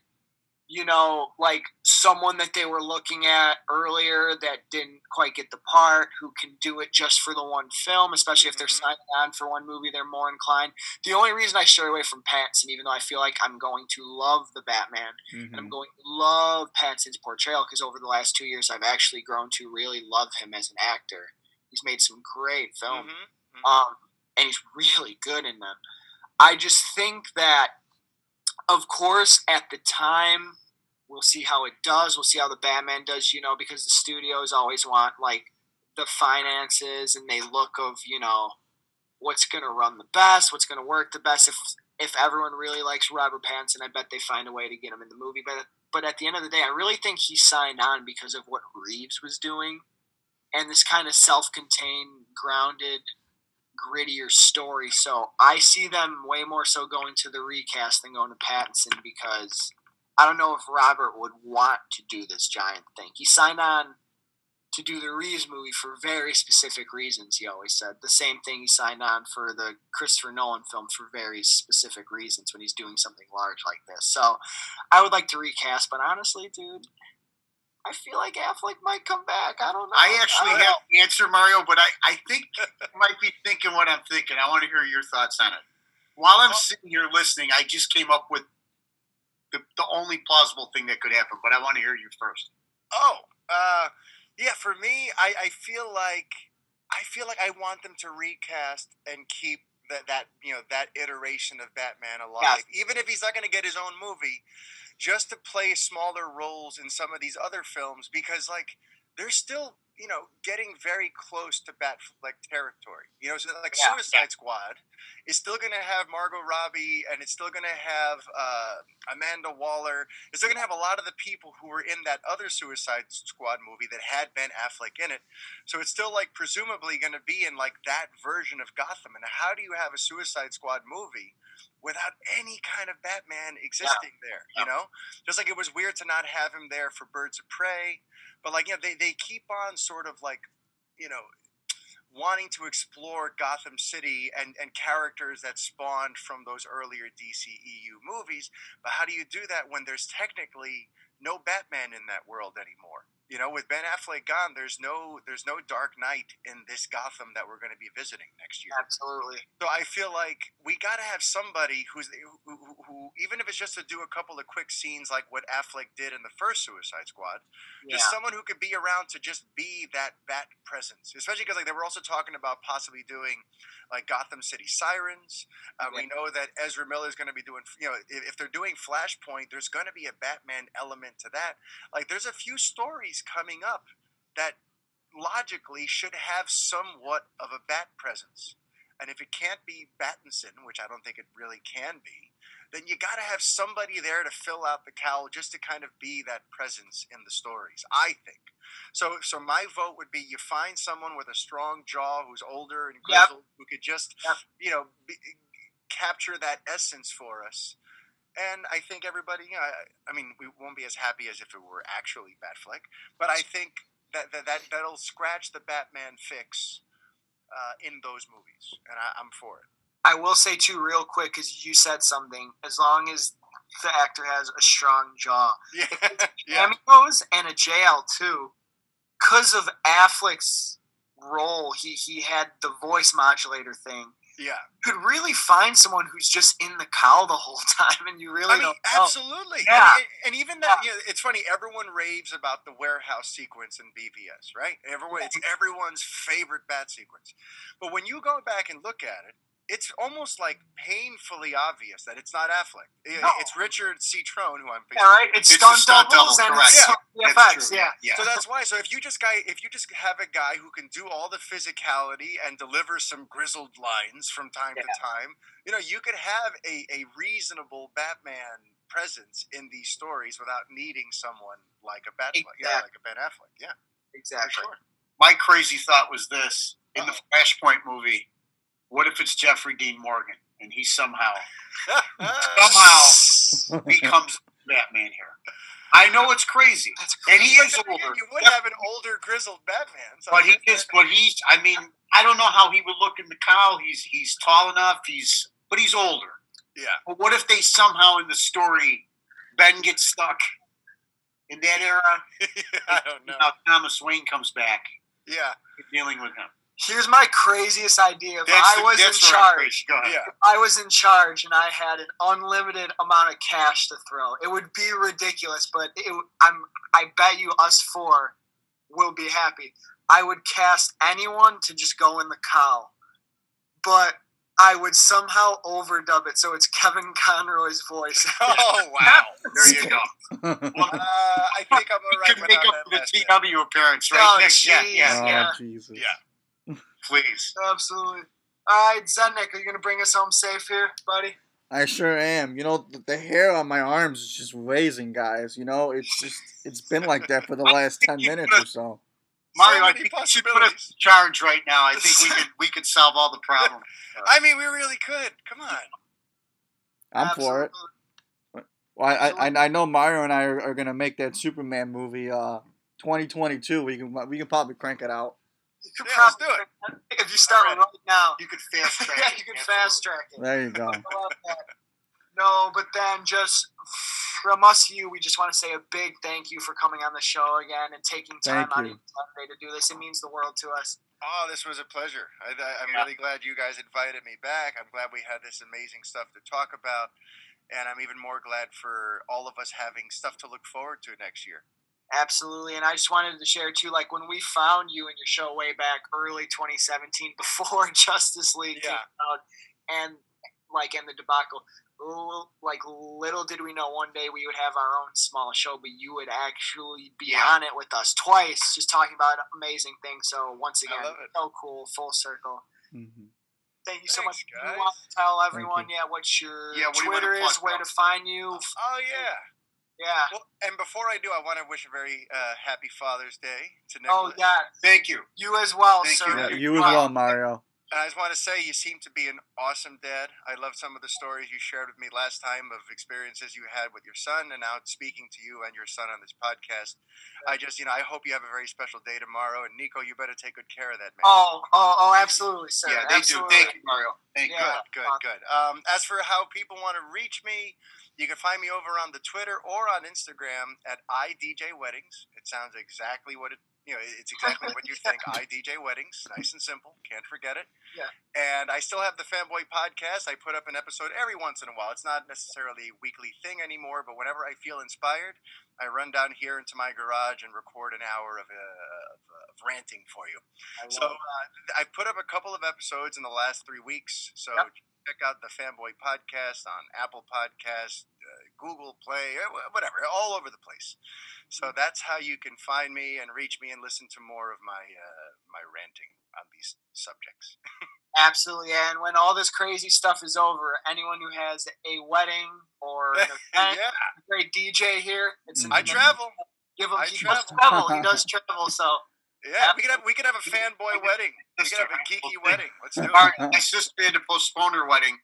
you know, like someone that they were looking at earlier that didn't quite get the part, who can do it just for the one film, especially if they're Mhm. signing on for one movie, they're more inclined. The only reason I stray away from Pattinson, even though I feel like I'm going to love the Batman, and I'm Mhm. going to love Pattinson's portrayal because over the last two years, I've actually grown to really love him as an actor. He's made some great films Mhm. Mhm. um, and he's really good in them. I just think that, of course, at the time, we'll see how it does. We'll see how the Batman does, you know, because the studios always want like the finances and they look of you know what's going to run the best, what's going to work the best. If if everyone really likes Robert Pattinson, I bet they find a way to get him in the movie. But but at the end of the day, I really think he signed on because of what Reeves was doing and this kind of self-contained, grounded grittier story. So I see them way more so going to the recast than going to Pattinson because I don't know if Robert would want to do this giant thing. He signed on to do the Reeves movie for very specific reasons, he always said. The same thing he signed on for the Christopher Nolan film for very specific reasons when he's doing something large like this. So I would like to recast, but honestly, dude, I feel like Affleck might come back. I don't know. I actually don't have the answer, Mario, but I, I think you might be thinking what I'm thinking. I want to hear your thoughts on it. While I'm sitting here listening, I just came up with the, the only plausible thing that could happen, but I want to hear you first. Oh, uh, yeah. For me, I, I feel like I feel like I want them to recast and keep that that you know that iteration of Batman alive, even if he's not going to get his own movie, just to play smaller roles in some of these other films because like there's still you know, getting very close to Batfleck territory. You know, so like Yeah. Suicide Squad is still going to have Margot Robbie, and it's still going to have uh, Amanda Waller. It's still going to have a lot of the people who were in that other Suicide Squad movie that had Ben Affleck in it. So it's still like presumably going to be in like that version of Gotham. And how do you have a Suicide Squad movie? Without any kind of Batman existing there, you know, just like it was weird to not have him there for Birds of Prey, but like you know they, they keep on sort of like you know wanting to explore gotham city and, and characters that spawned from those earlier dceu movies but how do you do that when there's technically no batman in that world anymore you know with ben affleck gone there's no there's no dark knight in this gotham that we're going to be visiting next year Absolutely. so I feel like we got to have somebody who's who, who, who, even if it's just to do a couple of quick scenes like what Affleck did in the first Suicide Squad, Yeah. just someone who could be around to just be that bat presence. Especially because like they were also talking about possibly doing like Gotham City Sirens. Uh, We know that Ezra Miller is going to be doing. You know, if, if they're doing Flashpoint, there's going to be a Batman element to that. Like there's a few stories coming up that logically should have somewhat of a bat presence. And if it can't be Battinson, which I don't think it really can be, then you got to have somebody there to fill out the cowl just to kind of be that presence in the stories. I think. So, so my vote would be you find someone with a strong jaw who's older and Yep. grizzled who could just, Yep. you know, be, capture that essence for us. And I think everybody, you know, I, I mean, we won't be as happy as if it were actually Batfleck, but I think that that, that that'll scratch the Batman fix uh, in those movies, and I, I'm for it. I will say too, real quick, because you said something. As long as the actor has a strong jaw, Yeah, yeah, and a JL too, because of Affleck's role, he he had the voice modulator thing. Yeah. Could really find someone who's just in the cow the whole time, and you really I mean, absolutely. Yeah. And, and even that, you know, it's funny. Everyone raves about the warehouse sequence in BVS, right? Everyone, it's everyone's favorite bat sequence. But when you go back and look at it, it's almost like painfully obvious that it's not Affleck. I- No. It's Richard Cetrone, who I'm. Yeah, right. It's, It's stunt, stunt doubles double, and correct. it's Yeah, VFX. It's true, Yeah. yeah. So that's why. So if you just guy, if you just have a guy who can do all the physicality and deliver some grizzled lines from time to time, you know, you could have a, a reasonable Batman presence in these stories without needing someone like a Batman, yeah, like a Ben Affleck, yeah, Exactly. sure. My crazy thought was this: in the Uh-oh. Flashpoint movie, what if it's Jeffrey Dean Morgan and he somehow somehow becomes Batman here? I know it's crazy, That's and he is But older. You would have an older grizzled Batman, so But he is. But he's. I mean, I don't know how he would look in the cowl. He's he's tall enough. He's but he's older. yeah. But what if they somehow in the story, Ben gets stuck in that era? I don't know. Now Thomas Wayne comes back, Yeah, dealing with him. Here's my craziest idea. If That's I the- was in that's where I'm charge, crazy. Go yeah. I was in charge and I had an unlimited amount of cash to throw. It would be ridiculous, but it, I'm I bet you us four will be happy. I would cast anyone to just go in the cowl, but I would somehow overdub it so it's Kevin Conroy's voice. Oh wow. There you go. Uh, I think I'm You alright can make up for the. TW appearance, right? Oh, Nick? yeah, yeah, oh, Yeah. Jesus. Yeah. Please. Absolutely. All right, Zednik, are you gonna bring us home safe here, buddy? I sure am. You know, the, the hair on my arms is just raising, guys. You know, it's just it's been like that for the last ten minutes or so. Mario, I think you should put us in charge right now. I think we could we could solve all the problems. I mean, we really could. Come on. I'm for it. Well, I, I I know Mario and I are, are gonna make that Superman movie, uh, 2022. We can we can probably crank it out. You could Yeah, let's do it. If you start Alright. right now, You could fast track. yeah, you could fast track it. There you go. I love that. No, but then just from us, you, we just want to say a big thank you for coming on the show again and taking time Thank out of your Sunday to do this. It means the world to us. Oh, this was a pleasure. I, I, I'm Yeah. really glad you guys invited me back. I'm glad we had this amazing stuff to talk about. And I'm even more glad for all of us having stuff to look forward to next year. Absolutely. And I just wanted to share too, like when we found you in your show way back early 2017, before Justice League Yeah. came out, and like in the debacle, like little did we know one day we would have our own small show, but you would actually be Yeah. on it with us twice, just talking about amazing things. So once again, so cool, full circle. Mhm. Thank you so much. Guys. You want to tell everyone, yeah, what your Yeah, what Twitter is, where to find you. Oh yeah. Yeah. Well, and before I do, I want to wish a very uh, happy Father's Day to Oh Nicholas. yeah, Thank you. you as well, Thank sir. you. Yeah, You're as well, Mario. And I just want to say you seem to be an awesome dad. I love some of the stories you shared with me last time of experiences you had with your son, and now speaking to you and your son on this podcast. I just, you know, I hope you have a very special day tomorrow. And Nikko, you better take good care of that man. Oh, oh, oh, absolutely, sir. Yeah, they absolutely. do. Thank you, Mario. Thank you. Yeah. Good, good, good. Um, as for how people want to reach me, you can find me over on the Twitter or on Instagram at IDJ Weddings. It sounds exactly what it, you know, it's exactly what you think. IDJ Weddings, nice and simple. Can't forget it. Yeah. And I still have the Fanboy podcast. I put up an episode every once in a while. It's not necessarily a weekly thing anymore, but whenever I feel inspired, I run down here into my garage and record an hour of, uh, of, of ranting for you. I So uh, I put up a couple of episodes in the last three weeks. So Yep. Check out the Fanboy Podcast on Apple Podcast, uh, Google Play, uh, whatever, all over the place. So Mm-hmm. that's how you can find me and reach me and listen to more of my uh, my ranting on these subjects. Absolutely, and when all this crazy stuff is over, anyone who has a wedding or an event, yeah, great DJ here. It's. I travel. Give him. I he travel. does travel. He does travel. So Yeah, we could have we could have a fanboy wedding. We could have a Sister, geeky wedding. Let's do it. right, my sister had to postpone her wedding.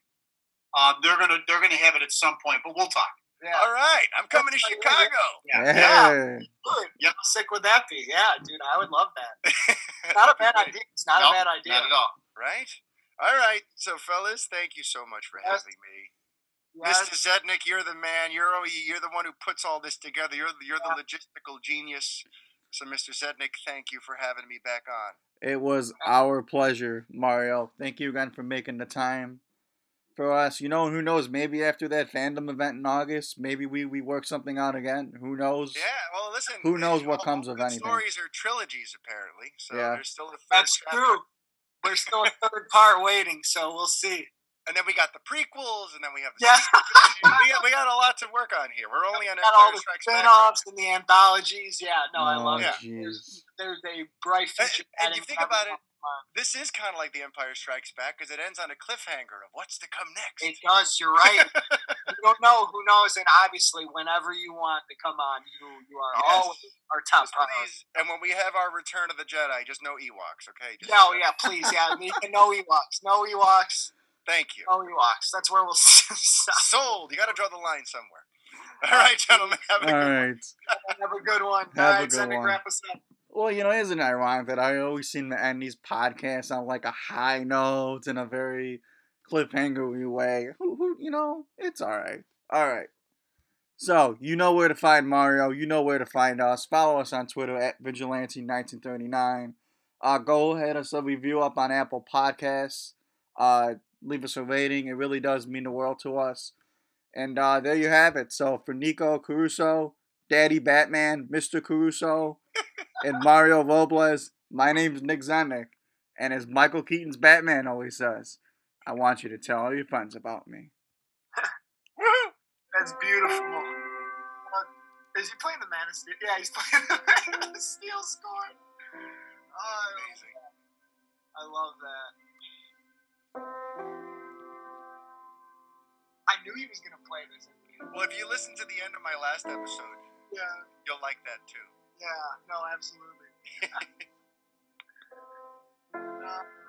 Um, they're gonna they're gonna have it at some point, but we'll talk. yeah, All right, I'm coming to Chicago. Yeah. Hey. good. Yep. How sick would that be? Yeah, dude, I would love that. Not a bad idea. It's not No, a bad idea. Not at all. right? All right. So, fellas, thank you so much for Yes. having me. Yes. Mr. Zednik, you're the man. You're oh, you're the one who puts all this together. You're the, you're the logistical genius. So, Mr. Zednik, thank you for having me back on. It was our pleasure, Mario. Thank you again for making the time for us. You know, who knows? Maybe after that fandom event in August, maybe we, we work something out again. Who knows? Yeah. Well, listen. Who eh, knows what comes of anything. Stories are trilogies, apparently. So Yeah. there's still a third. That's chapter. true. There's still a third part waiting, so we'll see. And then we got the prequels, and then we have the Yeah. we got we got a lot to work on here. We're only on Got all Empire the Strikes Back. right spin-offs and the anthologies. Yeah, no, I Oh, love Yeah. it. There's, jeez. there's a bright And- future. and you think about it. This is kind of like The Empire Strikes Back because it ends on a cliffhanger of what's to come next. It does. You're right. you don't know who knows, and obviously, whenever you want to come on, you you are Yes. always our top priority. please, and when we have our Return of the Jedi, just no Ewoks, okay? Just, No, yeah, please, yeah. No Ewoks. No Ewoks. Thank you. No Ewoks. That's where we'll stop. Sold. You got to draw the line somewhere. All right, gentlemen. Have a All good one. Have a good one. Have All a right, good one. wrap us up. Well, you know, isn't it ironic that I always seem to end these podcasts on like a high note in a very cliffhangery way? Who, who, you know, it's all right. All right. So you know where to find Mario. You know where to find us. Follow us on Twitter at vigilante1939. Uh, go ahead us a review up on Apple Podcasts. Uh, leave us a rating. It really does mean the world to us. And uh, there you have it. So for Nikko Caruso, Daddy Batman, Mr. Caruso, and Mario Robles, my name's Nick Zennick. And as Michael Keaton's Batman always says, I want you to tell all your friends about me. That's beautiful. Uh, is he playing the Man of Steel? Yeah, he's playing the Man of Steel score. Oh, I love Amazing. that. I love that. I knew he was gonna play this. Well, if you listen to the end of my last episode, yeah, you'll like that too. Yeah, no, absolutely. uh,